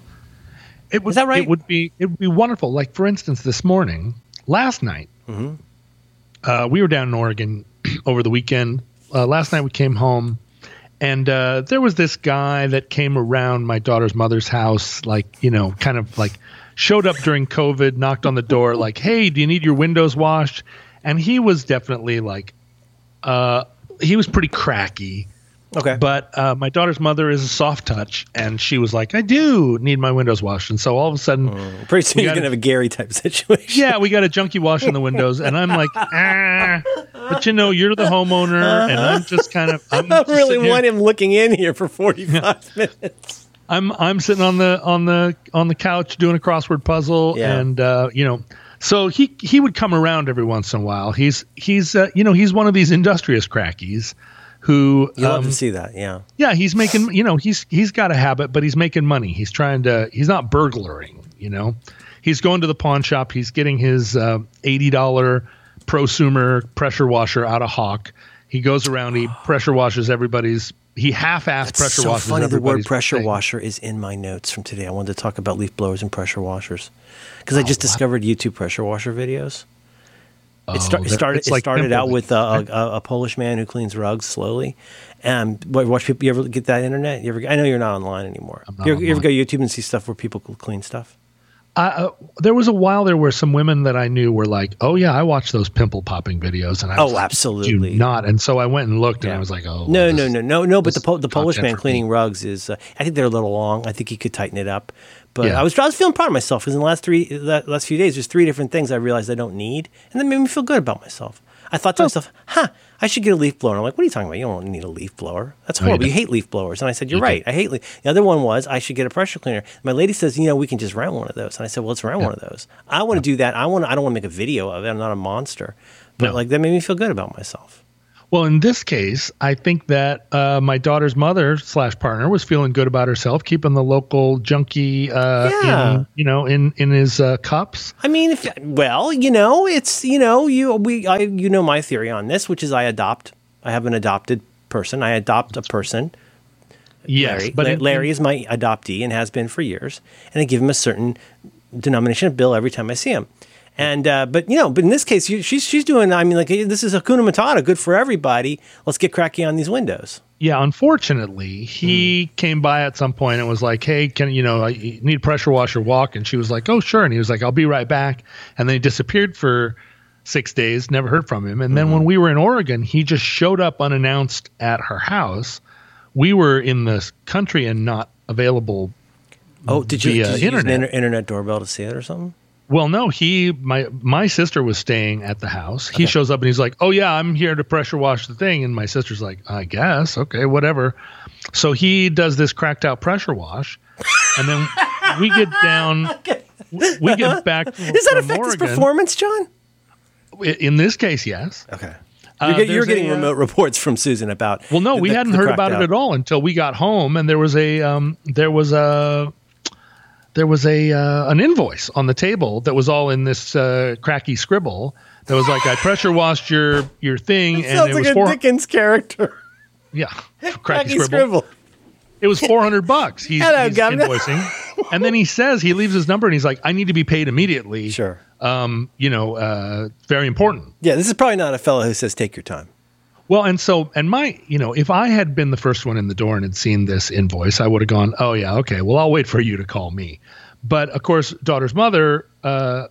It would, that right? It would be it would be wonderful. Like for instance, this morning, last night, Mm-hmm. uh, we were down in Oregon [clears throat] over the weekend. Uh, last night we came home, and uh, there was this guy that came around my daughter's mother's house, like you know, kind of like showed up during COVID, knocked on the door, like, "Hey, do you need your windows washed?" And he was definitely like, uh, he was pretty cracky. Okay, But uh, my daughter's mother is a soft touch, and she was like, "I do need my windows washed." And so all of a sudden, pretty soon you're gonna have a Gary type [laughs] situation. yeah, we got a junkie washing the windows, and I'm like, ah. But you know, you're the homeowner, and I'm just kind of, I'm [laughs] I don't really here- want him looking in here for 45 [laughs] minutes. I'm I'm sitting on the on the on the couch doing a crossword puzzle, Yeah. and uh, you know, so he he would come around every once in a while. He's he's uh, you know he's one of these industrious crackies who You love um, to see that, yeah. yeah he's making you know he's he's got a habit but he's making money he's trying to he's not burglaring you know he's going to the pawn shop he's getting his uh, $80 prosumer pressure washer out of hawk he goes around he [gasps] pressure washes everybody's he half-ass It's pressure so washes funny. The word pressure thing. washer is in my notes from today. I wanted to talk about leaf blowers and pressure washers because I Oh, just discovered YouTube pressure washer videos. It, Oh, it they're- started. It like started out with a, a, a Polish man who cleans rugs slowly. And what- watch people. You ever get that internet? You ever? I know you're not online anymore. not you, ever, you ever online. go YouTube and see stuff where people clean stuff? I, uh, there was a while there where some women that I knew were like, "Oh yeah, I watch those pimple popping videos," and I Oh, like, absolutely. do not. And so I went and looked, and I was like, "Oh No, this- no, no, no, no. But the po- the Polish man me. cleaning rugs is. Uh, I think they're a little long. I think he could tighten it up. But Yeah. I was I was feeling proud of myself because in the last three the last few days, there's three different things I realized I don't need, and that made me feel good about myself. I thought to myself, huh, I should get a leaf blower. And I'm like, what are you talking about? You don't need a leaf blower. That's No, you horrible. You, hate leaf blowers. And I said, you're You right. I hate leaf. The other one was I should get a pressure cleaner. My lady says, you know, we can just rent one of those. And I said, well, let's rent one of those. I want to do that. I want. I don't want to make a video of it. I'm not a monster. But No. like that made me feel good about myself. Well, in this case, I think that uh, my daughter's mother slash partner was feeling good about herself, keeping the local junkie, uh, Yeah. in, you know, in in his uh, cups. I mean, if, well, you know, it's you know, you we I you know my theory on this, which is I adopt. I have an adopted person. I adopt a person. Yes, Larry, but La- in- Larry is my adoptee and has been for years, and I give him a certain denomination of bill every time I see him. And uh, but you know, but in this case, you, she's she's doing. I mean, like this is Hakuna Matata, good for everybody. Let's get cracky on these windows. yeah, unfortunately, he Hmm. came by at some point and was like, "Hey, can you know, I need pressure washer walk?" And she was like, "Oh, sure." And he was like, "I'll be right back." And then he disappeared for six days. Never heard from him. And then when we were in Oregon, he just showed up unannounced at her house. We were in the country and not available Oh, did you, did you use an inter- internet doorbell to see it or something? Well, no, he my my sister was staying at the house. He shows up and he's like, "Oh yeah, I'm here to pressure wash the thing." And my sister's like, "I guess, okay, whatever." So he does this cracked out pressure wash, and then we get [laughs] down. We get back. Does that from affect his performance, John? In this case, yes. Okay. Uh, you're, get- you're getting a, uh, remote reports from Susan about. Well, no, the- we hadn't heard about out. it at all until we got home, and there was a um, there was a there was a uh, an invoice on the table that was all in this uh, cracky scribble. That was like, I pressure washed your your thing, and Sounds it like was a four. Dickens character. Yeah, [laughs] Cracky cracky scribble. scribble. It was four hundred bucks. He's, Hello, he's invoicing, and then he says he leaves his number, and he's like, I need to be paid immediately. Sure. Um, you know, uh, very important. Yeah, this is probably not a fellow who says take your time. Well, and so, and my, you know, if I had been the first one in the door and had seen this invoice, I would have gone, oh, yeah, okay, well, I'll wait for you to call me. But of course, daughter's mother uh,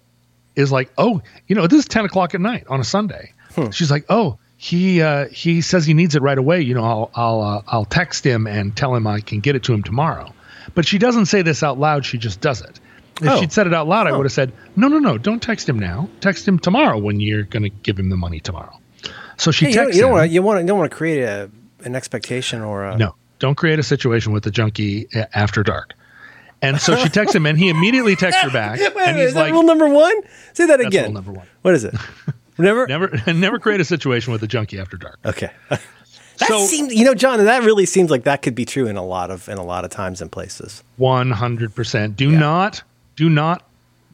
is like, oh, you know, this is 10 o'clock at night on a Sunday. She's like, oh, he uh, he says he needs it right away. You know, I'll I'll uh, I'll text him and tell him I can get it to him tomorrow. But she doesn't say this out loud. She just does it. If Oh. she'd said it out loud, I would have said, no, no, no, don't text him now. Text him tomorrow when you're going to give him the money tomorrow. So she Hey, you don't, texts you don't him. want to you want to don't want to create a an expectation or a No, don't create a situation with the junkie eh, after dark. And so she texts him, and he immediately texts her back, [laughs] Wait and he's is that like, rule number one? Say that "That's again. rule number one: What is it? [laughs] Never. never, [laughs] never create a situation with a junkie after dark." Okay. That So- seems, you know, John. That really seems like that could be true in a lot of in a lot of times and places. One hundred percent. Do not, do not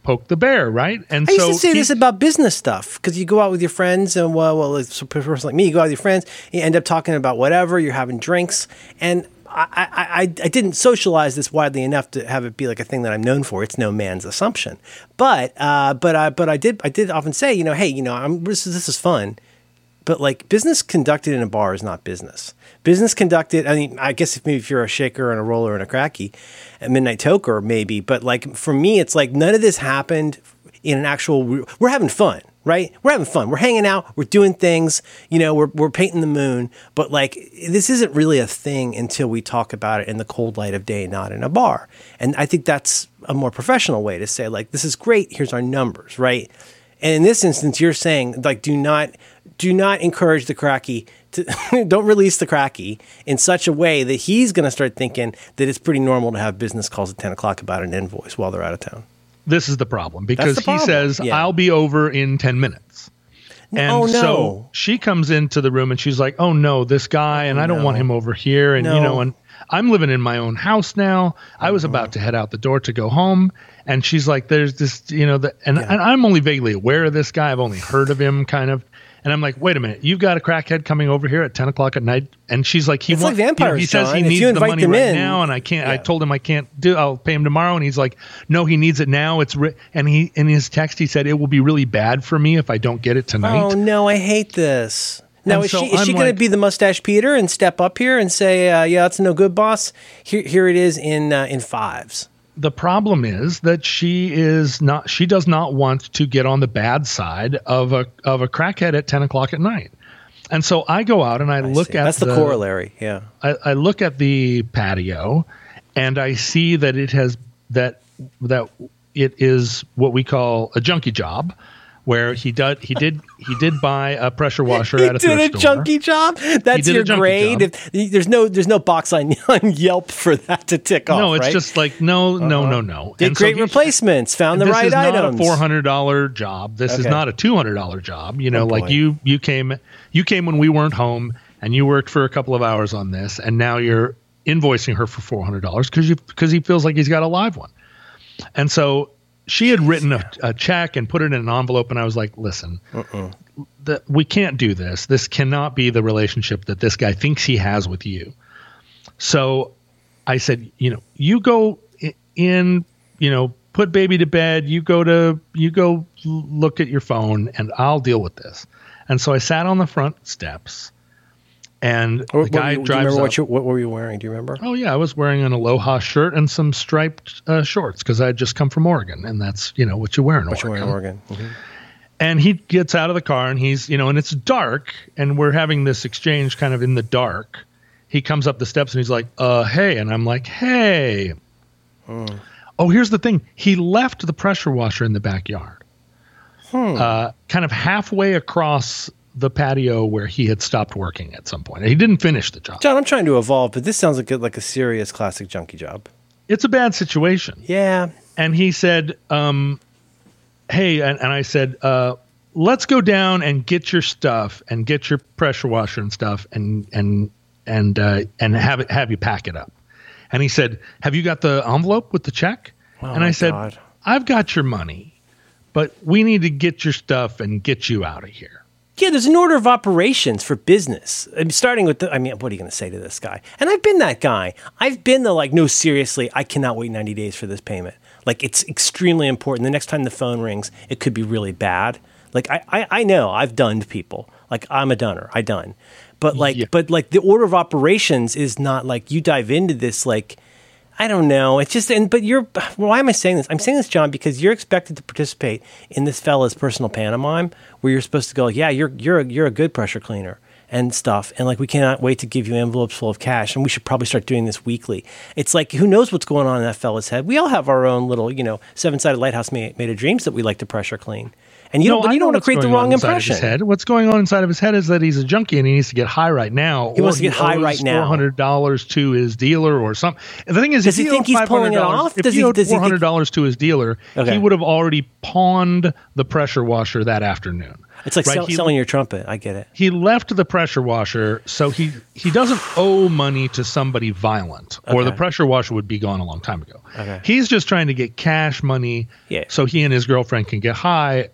poke the bear, right? And so I used so to say he- this about business stuff because you go out with your friends, and well, well, it's a person like me, you go out with your friends, you end up talking about whatever, you're having drinks, and I, I, I, I didn't socialize this widely enough to have it be like a thing that I'm known for. It's no man's assumption, but uh, but I but I did I did often say, you know, hey, you know, I'm this is, this is fun, but like business conducted in a bar is not business. Business conducted, I mean, I guess if maybe if you're a shaker and a roller and a cracky, a midnight toker, maybe, but like for me, it's like none of this happened in an actual, we're having fun, right? We're having fun. We're hanging out, we're doing things, you know, we're, we're painting the moon, but like this isn't really a thing until we talk about it in the cold light of day, not in a bar. And I think that's a more professional way to say, like, this is great, here's our numbers, right? And in this instance, you're saying like, do not do not encourage the cracky to [laughs] don't release the cracky in such a way that he's going to start thinking that it's pretty normal to have business calls at ten o'clock about an invoice while they're out of town. this is the problem because the he says, Yeah. "I'll be over in ten minutes." And oh, no. so she comes into the room and she's like, "Oh no, this guy, and oh, I don't no. want him over here." And you know, and I'm living in my own house now. I was about mm-hmm. to head out the door to go home, and she's like, "There's this, you know, the, and, and I'm only vaguely aware of this guy. I've only heard of him, kind of." And I'm like, "Wait a minute, you've got a crackhead coming over here at 10 o'clock at night?" And she's like, "He It's wants, like vampires, he says John. he needs the money right in- now, and I can't. I told him I can't do. I'll pay him tomorrow." And he's like, "No, he needs it now. It's ri-. and he in his text he said it will be really bad for me if I don't get it tonight." Oh no, I hate this. Now And is so she is she going like- to be the mustache Peter and step up here and say, uh, "Yeah, that's no good, boss." Here, here it is in uh, in fives. The problem is that she is not she does not want to get on the bad side of a of a crackhead at 10 o'clock at night and so i go out and i, I look see. at that's the, corollary. Yeah. I, I look at the patio and i see that it has that that it is what we call a junkie job where he did he did he did buy a pressure washer He at a did a store. junkie job. That's your grade. If, there's no there's no box on, [laughs] on Yelp for that to tick off. No, it's right? just like no, no, no, no. Uh-huh. did And great he- replacements. Found the right items. this is not a four hundred dollar job. This is not a two hundred dollar job. You know, Oh, like boy. you you came you came when we weren't home and you worked for a couple of hours on this, and now you're invoicing her for four hundred dollars because you because he feels like he's got a live one. And so she had written a, a check and put it in an envelope, and I was like, listen. Uh-uh. The, we can't do this. This cannot be the relationship that this guy thinks he has with you. So I said, you know, you go in, you know, put baby to bed. You go to, you go look at your phone, and I'll deal with this. And so I sat on the front steps, and What, the guy you- you drives what, you, what were you wearing? Do you remember? Oh yeah, I was wearing an Aloha shirt and some striped uh, shorts because I had just come from Oregon, and that's you know what you wear in What you Oregon. wearing in Oregon? Mhm. And he gets out of the car and he's, you know, and it's dark and we're having this exchange kind of in the dark. He comes up the steps and he's like, uh, hey. And I'm like, hey. Oh, here's the thing. He left the pressure washer in the backyard, uh, kind of halfway across the patio where he had stopped working at some point. He didn't finish the job. John, I'm trying to evolve, but this sounds like a, like a serious classic junkie job. It's a bad situation. Yeah. and he said, um, "Hey," and, and I said, uh, "Let's go down and get your stuff and get your pressure washer and stuff and and and uh, and have it have you pack it up." And he said, "Have you got the envelope with the check?" Oh, and I said, God. "I've got your money, but we need to get your stuff and get you out of here." Yeah, there's an order of operations for business. I'm starting with the, I mean, what are you going to say to this guy? And I've been that guy. I've been the like, no, seriously, I cannot wait 90 days for this payment. Like, it's extremely important. The next time the phone rings, it could be really bad. Like, I, I, I know I've dunned people. Like, I'm a dunner. I done. But like, Yeah. but like the order of operations is not like you dive into this like, I don't know. It's just, and but you're. Why am I saying this? I'm saying this, John, because you're expected to participate in this fella's personal pantomime, where you're supposed to go, yeah, you're you're a, you're a good pressure cleaner and stuff, and like we cannot wait to give you envelopes full of cash, and we should probably start doing this weekly. It's like who knows what's going on in that fella's head? We all have our own little, you know, seven sided lighthouse made, made of dreams that we like to pressure clean, and you don't. But you don't want to create the going on wrong impression. his head. What's going on inside of his head is that he's a junkie and he needs to get high right now. He wants to get high right now. Four hundred dollars to his dealer or something. The thing is, Does if he think he's pulling it off? If Does he, owed does he four hundred dollars to his dealer, Okay. he would have already pawned the pressure washer that afternoon. It's like Right, sell, he- selling your trumpet. I get it. He left the pressure washer, so he he doesn't owe money to somebody violent, or the pressure washer would be gone a long time ago. Okay. He's just trying to get cash money, Yeah. so he and his girlfriend can get high,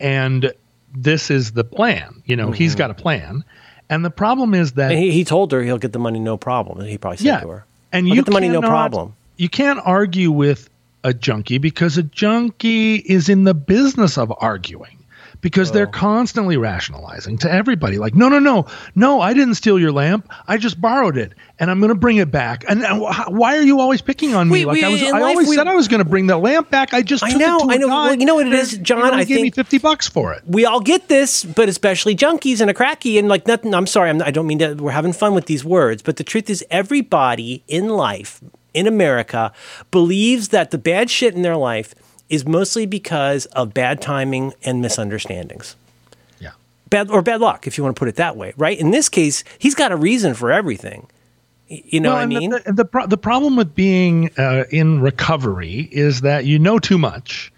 and this is the plan. You know, he's mm-hmm. got a plan, and the problem is that he, he told her he'll get the money no problem. He probably said yeah, to her, and you get the money no problem. You can't argue with a junkie because a junkie is in the business of arguing because they're oh. constantly rationalizing to everybody like no no no no i didn't steal your lamp i just borrowed it and i'm going to bring it back and, and why are you always picking on me We- like we- i was i life, always we- said i was going to bring the lamp back i just I took know, it to a I know. Well, you know what it is, John? I gave me think- 50 bucks for it we all get this, but especially junkies and a cracky and like nothing. I'm sorry, I'm, I don't mean that we're having fun with these words, but the truth is, everybody in life in America believes that the bad shit in their life is mostly because of bad timing and misunderstandings. yeah Bad or bad luck, if you want to put it that way, right? In this case, he's got a reason for everything. You know Well, what I the- mean? The, the, pro- the problem with being uh, in recovery is that you know too much,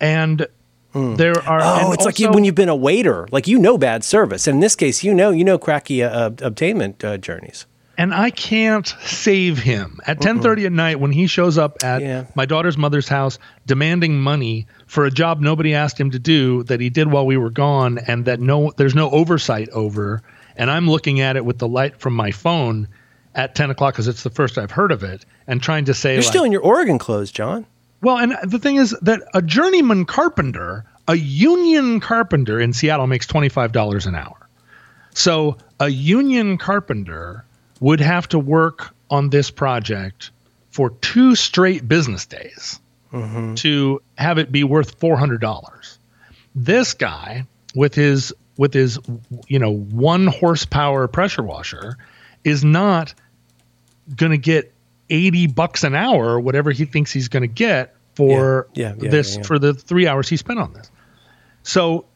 and there are. Oh, it's like you, when you've been a waiter, like you know bad service. And in this case, you know you know cracky uh, obtainment uh, journeys. And I can't save him at ten thirty at night when he shows up at Yeah. my daughter's mother's house demanding money for a job nobody asked him to do that he did while we were gone, and that no there's no oversight over. And I'm looking at it with the light from my phone at ten o'clock because it's the first I've heard of it, and trying to say You're like, still in your Oregon clothes, John. Well, and the thing is that a journeyman carpenter, a union carpenter in Seattle makes $25 an hour. So a union carpenter would have to work on this project for two straight business days mm-hmm. to have it be worth $400. This guy with his with his you know 1 horsepower pressure washer is not going to get 80 bucks an hour or whatever he thinks he's going to get for Yeah, yeah, yeah, this for the 3 hours he spent on this. So,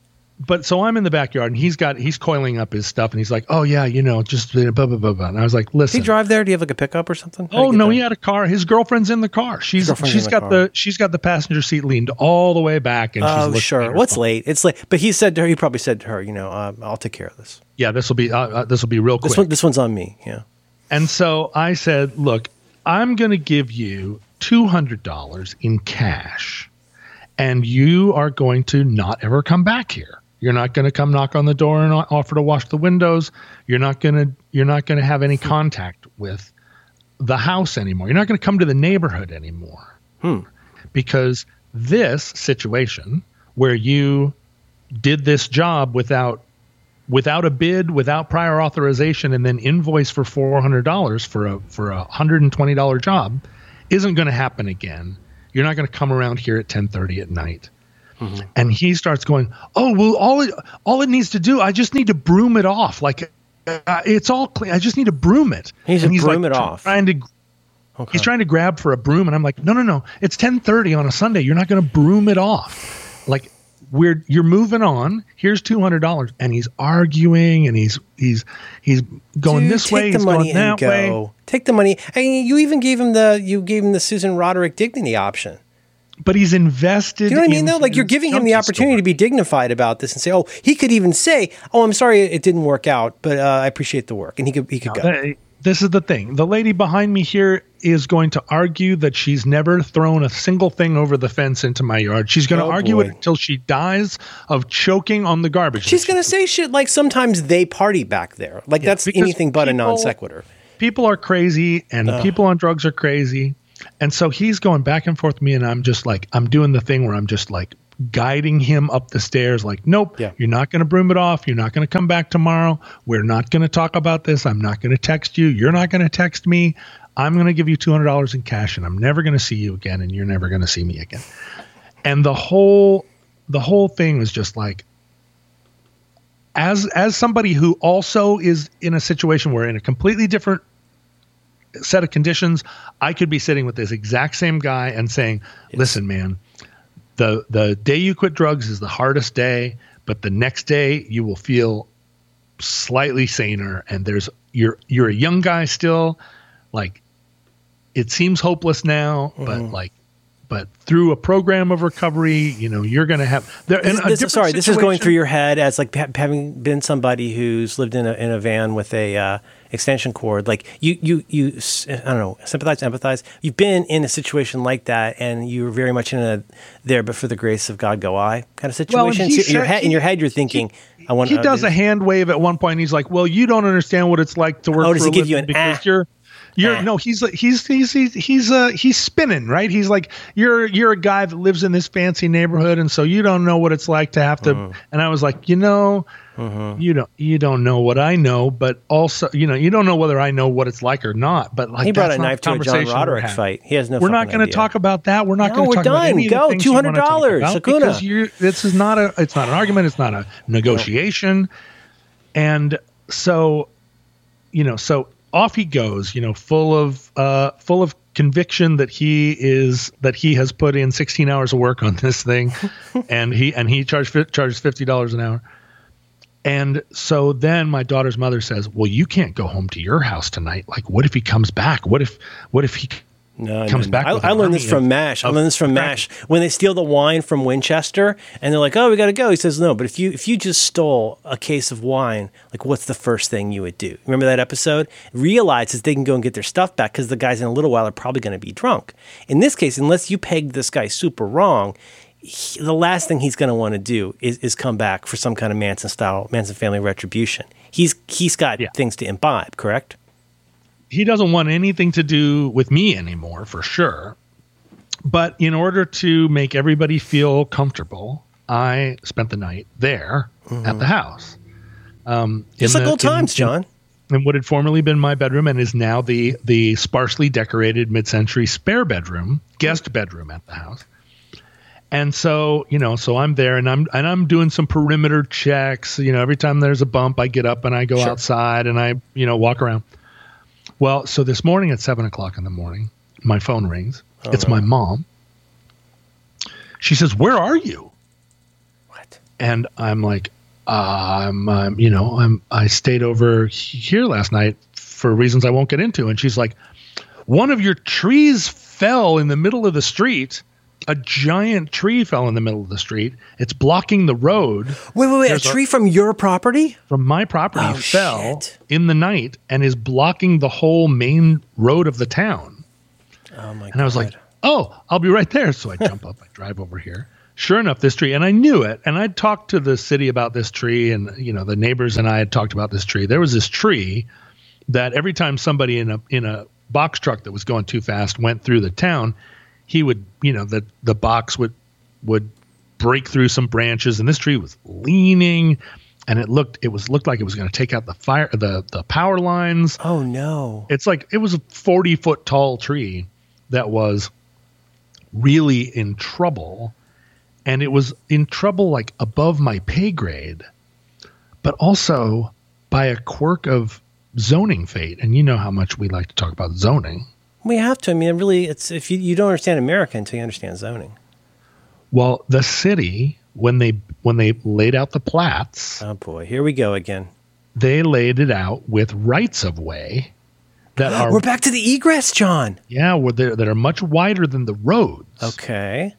but so I'm in the backyard and he's got he's coiling up his stuff and he's like, oh yeah, you know, just blah blah blah blah. And I was like, Does listen. he drive there? Do you have like a pickup or something? How Oh no, there? he had a car. His girlfriend's in the car. She's she's the got car. the she's got the passenger seat leaned all the way back and she's Oh, at sure. What's phone. late? It's late. But he said to her, he probably said to her, you know, uh, I'll take care of this. Yeah, this will be uh, uh, this will be real quick. This one, this one's on me. Yeah. And so I said, look, I'm going to give you $200 in cash, and you are going to not ever come back here. You're not going to come knock on the door and offer to wash the windows. You're not going to you're not going to have any hmm. contact with the house anymore. You're not going to come to the neighborhood anymore. Hmm. Because this situation where you did this job without without a bid, without prior authorization, and then invoice for four hundred dollars for a for a hundred and twenty dollar job isn't going to happen again. You're not going to come around here at ten thirty at night. And he starts going, "Oh well, all it all it needs to do, I just need to broom it off. Like uh, it's all clean. I just need to broom it." He needs and to broom like it off. Trying to Okay. He's trying to grab for a broom, and I'm like, no, no, no. It's 10:30 on a Sunday. You're not going to broom it off. Like we're you're moving on. Here's two hundred dollars, and he's arguing, and he's he's he's going Dude, this take way, the he's money going that way. go. Take the money. and you even gave him the you gave him the Susan Roderick dignity option. But he's invested. Do you know what I mean? Though, like you're giving him the opportunity to be dignified about this and say, "Oh, he could even say, oh, I'm sorry it didn't work out, but uh, I appreciate the work," and he could he could go. Uh, This is the thing. The lady behind me here is going to argue that she's never thrown a single thing over the fence into my yard. She's going to Oh, argue boy. it until she dies of choking on the garbage. She's gonna say shit like sometimes they party back there. Like that's anything but a non sequitur. people are crazy and the people on drugs are crazy. And so he's going back and forth with me and I'm just like I'm doing the thing where I'm just like guiding him up the stairs like nope, Yeah. you're not going to broom it off. You're not going to come back tomorrow. We're not going to talk about this. I'm not going to text you. You're not going to text me. I'm going to give you $200 in cash and I'm never going to see you again and you're never going to see me again. And the whole the whole thing was just like as as somebody who also is in a situation where in a completely different set of conditions, I could be sitting with this exact same guy and saying, "Listen, man, the the day you quit drugs is the hardest day, but the next day you will feel slightly saner and there's you're you're a young guy still, like it seems hopeless now, but like but through a program of recovery, you know, you're going to have there This- this- sorry, this is going through your head as like having been somebody who's lived in a in a van with a uh, extension cord. Like you you you I don't know sympathize empathize. You've been in a situation like that, and you're very much in a there, but for the grace of God go I kind of situation. he So in your head, in your head, you're thinking, I want. he does a hand wave at one point. And he's like, "Well, you don't understand what it's like to work." Oh, does for he a give you an because ah? You're, you're Ah. no, he's like he's he's he's he's uh he's spinning right. He's like you're you're a guy that lives in this fancy neighborhood, and so you don't know what it's like to have to. Mm. And I was like, you know, Mm-hmm. you don't you don't know what I know, but also you know you don't know whether I know what it's like or not. But like He brought a knife the to a John conversation we're Roderick fight. He has no. We're not going to talk about that. We're not No, going to we're about done. any Go. the things you wanna talk $200. about because you this is not a it's not an argument. It's not a negotiation. And so, you know, so off he goes. You know, full of uh, full of conviction that he is that he has put in 16 hours of work on this thing, [laughs] and he and he charged charges fifty dollars an hour. And so then my daughter's mother says, "Well, you can't go home to your house tonight. Like, what if he comes back? What if what if he No, comes no, no. back I, with I an learned this from Mash. I learned this from. Mash. When they steal the wine from Winchester, and they're like, "Oh, we got to go," he says, "No, but if you if you just stole a case of wine, like, what's the first thing you would do?" Remember that episode? Realizes they can go and get their stuff back because the guys in a little while are probably going to be drunk. In this case, unless you pegged this guy super wrong. he- the last thing he's going to want to do is, is come back for some kind of Manson style Manson family retribution. He's he's got Yeah. things to imbibe, correct? He doesn't want anything to do with me anymore for sure. But in order to make everybody feel comfortable i spent the night there at the house. Um, in like the- old times, in- John. in what had formerly been my bedroom and is now the the sparsely decorated mid-century spare bedroom guest bedroom at the house. And so you know so i'm there and i'm and i'm doing some perimeter checks. You know every time there's a bump i get up and i go Sure. outside and i you know walk around well so this morning at seven o'clock in the morning my phone rings it's my mom she says where are you What? and I'm like, uh, I'm, um, you know, I'm, I stayed over here last night for reasons I won't get into. And she's like, one of your trees fell in the middle of the street. A giant tree fell in the middle of the street. It's blocking the road. Wait, wait, wait! There's A a- tree from your property? From my property Oh, fell shit. in the night and is blocking the whole main road of the town. Oh my god! And I was like, oh, I'll be right there. So I jump up, I drive over here. Sure enough, this tree, and I knew it. And I'd talked to the city about this tree, and you know, the neighbors and I had talked about this tree. There was this tree that every time somebody in a in a box truck that was going too fast went through the town, he would, you know, the the box would would break through some branches, and this tree was leaning, and it looked it was looked like it was going to take out the fire the the power lines. oh no! It's like it was a 40 foot tall tree that was really in trouble. And it was in trouble like above my pay grade, but also by a quirk of zoning fate. And you know how much we like to talk about zoning. We have to. I mean, really, it's if you, you don't understand America until you understand zoning. Well, the city, when they when they laid out the plats, Oh boy, here we go again. they laid it out with rights of way that are [gasps] We're back to the egress, John. yeah, where that are much wider than the roads. Okay.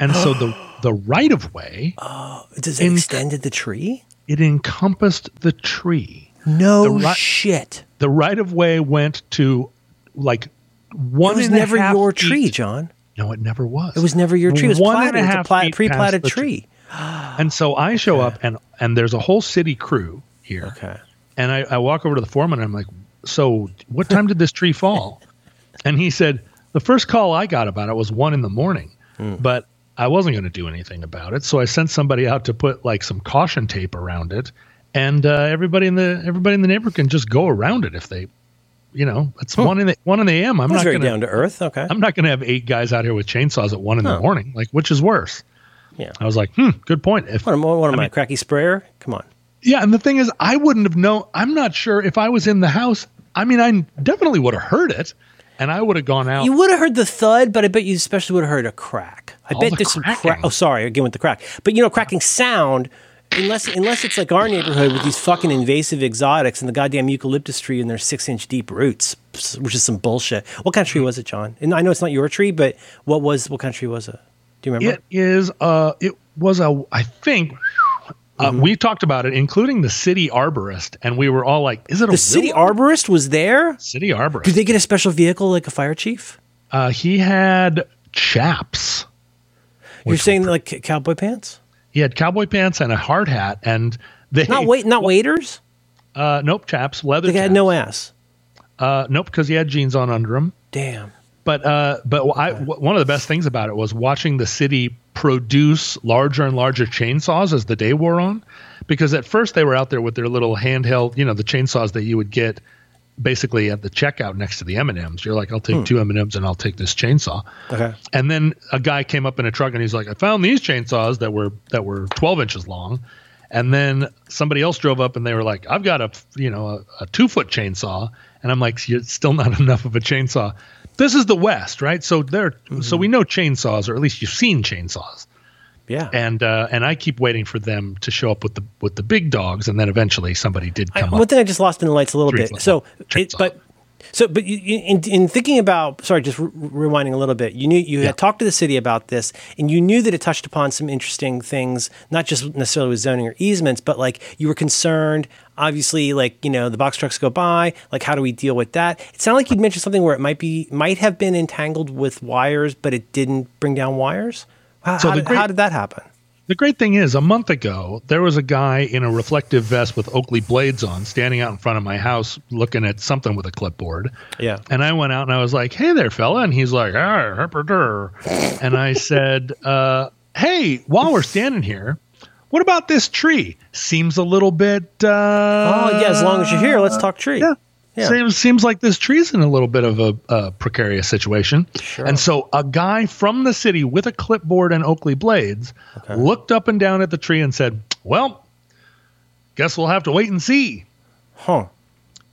And so the [gasps] the right of way oh, Does it In- extended the tree? it encompassed the tree. No The ri- shit. The right of way went to like one It was and a never half your feet- tree, John. No, it never was. It was never your tree. It was One platted. and a It's a half plat- feet pre-platted past tree. And so I show up and and there's a whole city crew here. Okay. And I, I walk over to the foreman and I'm like, so what time did this tree fall? [laughs] And he said, the first call I got about it was one in the morning, Hmm. but I wasn't going to do anything about it. So I sent somebody out to put like some caution tape around it, and uh, everybody in the everybody in the neighborhood can just go around it if they, you know, it's one in the one in the a.m. I'm That's not very going to down to earth. Okay. I'm not going to have eight guys out here with chainsaws at one in the morning. Like, which is worse? Yeah. I was like, hmm, good point. If What am, what am I, cracky sprayer? Come on. yeah, and the thing is, I wouldn't have known. I'm not sure if I was in the house. I mean, I definitely would have heard it, and I would have gone out. You would have heard the thud, but I bet you especially would have heard a crack. I Oh, bet the there's some crack. Oh, sorry, again with the crack. But you know, cracking sound, unless unless it's like our neighborhood with these fucking invasive exotics and the goddamn eucalyptus tree and their six inch deep roots, which is some bullshit. What kind of tree was it, John? And I know it's not your tree, but what was what kind of tree was it? Do you remember? it is. Uh, it was a. I think. Uh, Mm-hmm. We talked about it, including the city arborist, and we were all like, "Is it a the city willow? arborist was there. city arborist?" Did they get a special vehicle like a fire chief? uh, he had chaps. You're saying were- like cowboy pants? He had cowboy pants and a hard hat, and they Not wait, not [laughs] waiters. Uh, nope, chaps, leather. They had chaps. no ass. Uh, nope, because he had jeans on under him. Damn. But uh, but I, w- one of the best things about it was watching the city produce larger and larger chainsaws as the day wore on, because at first they were out there with their little handheld, you know, the chainsaws that you would get basically at the checkout next to the M and M's. You're like, I'll take hmm. two M and I'll take this chainsaw. Okay. And then a guy came up in a truck and he's like, I found these chainsaws that were that were 12 inches long. And then somebody else drove up and they were like, I've got a you know a, a two foot chainsaw. And I'm like, it's still not [laughs] enough of a chainsaw. This is the West, right? So there, so mm-hmm. we know chainsaws, or at least you've seen chainsaws. Yeah. And uh, and I keep waiting for them to show up with the with the big dogs, and then eventually somebody did I, come one up. thing I just lost in the lights a little bit. So, it, but so, but you, you- in, in thinking about, sorry, just re- rewinding a little bit. You knew you Yeah. had talked to the city about this, and you knew that it touched upon some interesting things, not just necessarily with zoning or easements, but like you were concerned. Obviously, like you know, the box trucks go by. Like, how do we deal with that? It sounded like you'd mentioned something where it might be, might have been entangled with wires, but it didn't bring down wires. How, So how, did, great- how did that happen? The great thing is, a month ago, there was a guy in a reflective vest with Oakley blades on, standing out in front of my house, looking at something with a clipboard. Yeah. And I went out and I was like, "Hey there, fella," and he's like, "Ah, herper-der." and I [laughs] said, uh, "Hey, while we're standing here, what about this tree? Seems a little bit." Uh, Oh yeah, as long as you're here, let's talk tree. yeah. Yeah. Seems, seems like this tree's in a little bit of a, a precarious situation. Sure. And so a guy from the city with a clipboard and Oakley blades looked up and down at the tree and said, Well, guess we'll have to wait and see. Huh.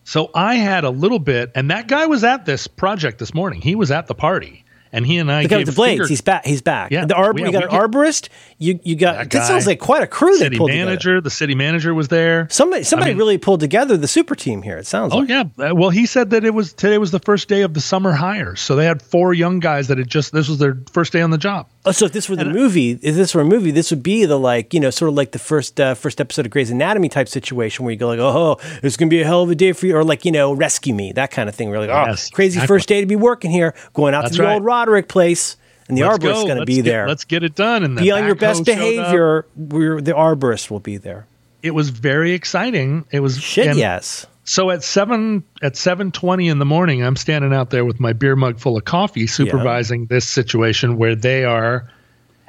So I had a little bit, and that guy was at this project this morning. He was at the party. And he and I The guy with the blades, figure- he's back. He's back. Yeah, the arb- yeah, you got an get- arborist. You you got. That sounds like quite a crew they city pulled manager. together. The city manager was there. Somebody somebody mean- really pulled together the super team here. It sounds like Oh like. yeah. Uh, Well, he said that it was today was the first day of the summer hires, so they had four young guys that had just this was their first day on the job. Oh, so if this were the movie, if this were a movie, this would be the like you know sort of like the first uh, first episode of Grey's Anatomy type situation where you go like, oh, it's gonna be a hell of a day for you, or like you know, Rescue Me, that kind of thing. We're like, oh, Yes, crazy exactly. first day to be working here, going out That's to the right. old Roderick place, and the Let's arborist's go. gonna Let's be get- there. Let's get it done. And be on your best behavior. We're, the arborist will be there. It was very exciting. It was Shit, and yes. So at seven at seven twenty in the morning, I'm standing out there with my beer mug full of coffee, supervising this situation where they are.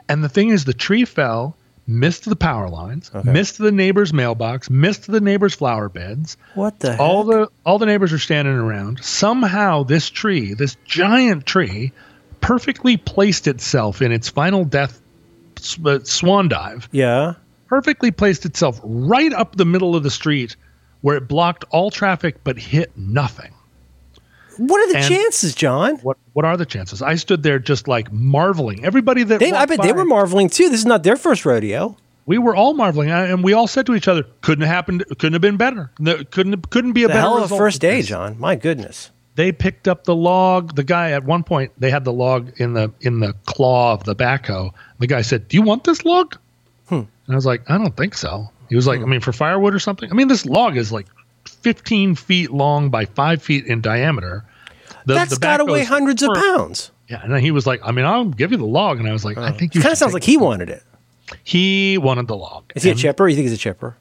And the thing is, the tree fell, missed the power lines, missed the neighbor's mailbox, missed the neighbor's flower beds. What the All heck? the all the neighbors are standing around. Somehow, this tree, this giant tree, perfectly placed itself in its final death uh, swan dive yeah. perfectly placed itself right up the middle of the street where it blocked all traffic but hit nothing. What are the And- chances, John? What what are the chances? I stood there just like marveling. Everybody that They, I bet they were marveling too. This is not their first rodeo. we were all marveling, and we all said to each other, "Couldn't have happened. Couldn't have been better. No, couldn't couldn't be a The better hell of a first day. John. My goodness. They picked up the log. The guy at one point they had the log in the in the claw of the backhoe. The guy said, "Do you want this log?" Hmm. And I was like, "I don't think so." He was like, hmm. "I mean, for firewood or something." I mean, this log is like 15 feet long by five feet in diameter. The, That's got to weigh hundreds of pounds. Yeah, and then he was like, "I mean, I'll give you the log." And I was like, "I oh. think you." Kind of sounds like he wanted it. he wanted the log. Is he a And, chipper? You think he's a chipper?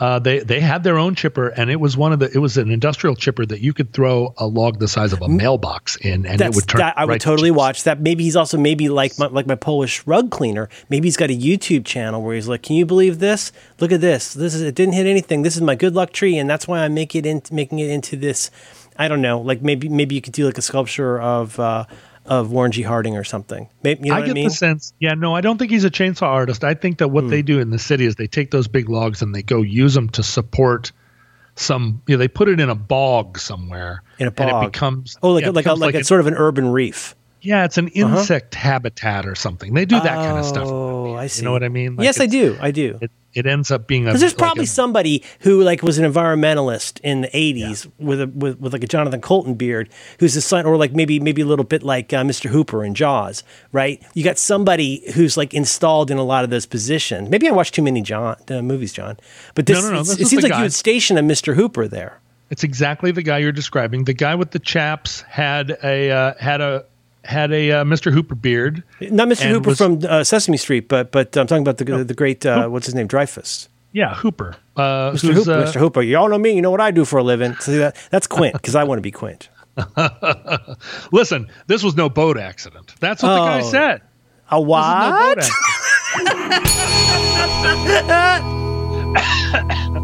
Uh, they they had their own chipper, and it was one of the. It was an industrial chipper that you could throw a log the size of a mailbox in, and it would turn. that I would right totally chips. watch that. Maybe he's also maybe like my, like my Polish rug cleaner. Maybe he's got a YouTube channel where he's like, "Can you believe this? Look at this. This is it didn't hit anything. This is my good luck tree, and that's why I make it in making it into this. I don't know. Like maybe maybe you could do like a sculpture of uh, of Warren G. Harding or something. Maybe you know I get I mean? the sense. Yeah, no, I don't think he's a chainsaw artist. I think that what Hmm. they do in the city is they take those big logs and they go use them to support some. You know, they put it in a bog somewhere, In a and bog. it becomes oh, like yeah, like a, becomes like, a an- sort of an urban reef. yeah, it's an insect habitat or something. They do that kind of stuff. Oh, I see. You know what I mean? Like yes, I do. I do. It, it ends up being a. Because there's like probably a- somebody who like was an environmentalist in the '80s with a with, with like a Jonathan Coulton beard, who's a son, or like maybe maybe a little bit like uh, Mr. Hooper in Jaws, right? You got somebody who's like installed in a lot of those positions. Maybe I watched too many John uh, movies, John, but this, No, no, no, this it seems like guy. you would station a Mr. Hooper there. It's exactly the guy you're describing. The guy with the chaps had a uh, had a had a uh, Mr. Hooper beard. Not Mr. Hooper was, from uh, Sesame Street, but but I'm talking about the no, the great uh, what's his name Dreyfuss. Yeah, Hooper. Uh, Mr. Hooper, uh, Mr. Hooper. You all know me. You know what I do for a living. See that? That's Quint because I want to be Quint. [laughs] Listen, this was no boat accident. That's what oh, the guy oh. said. A what? [laughs] [laughs]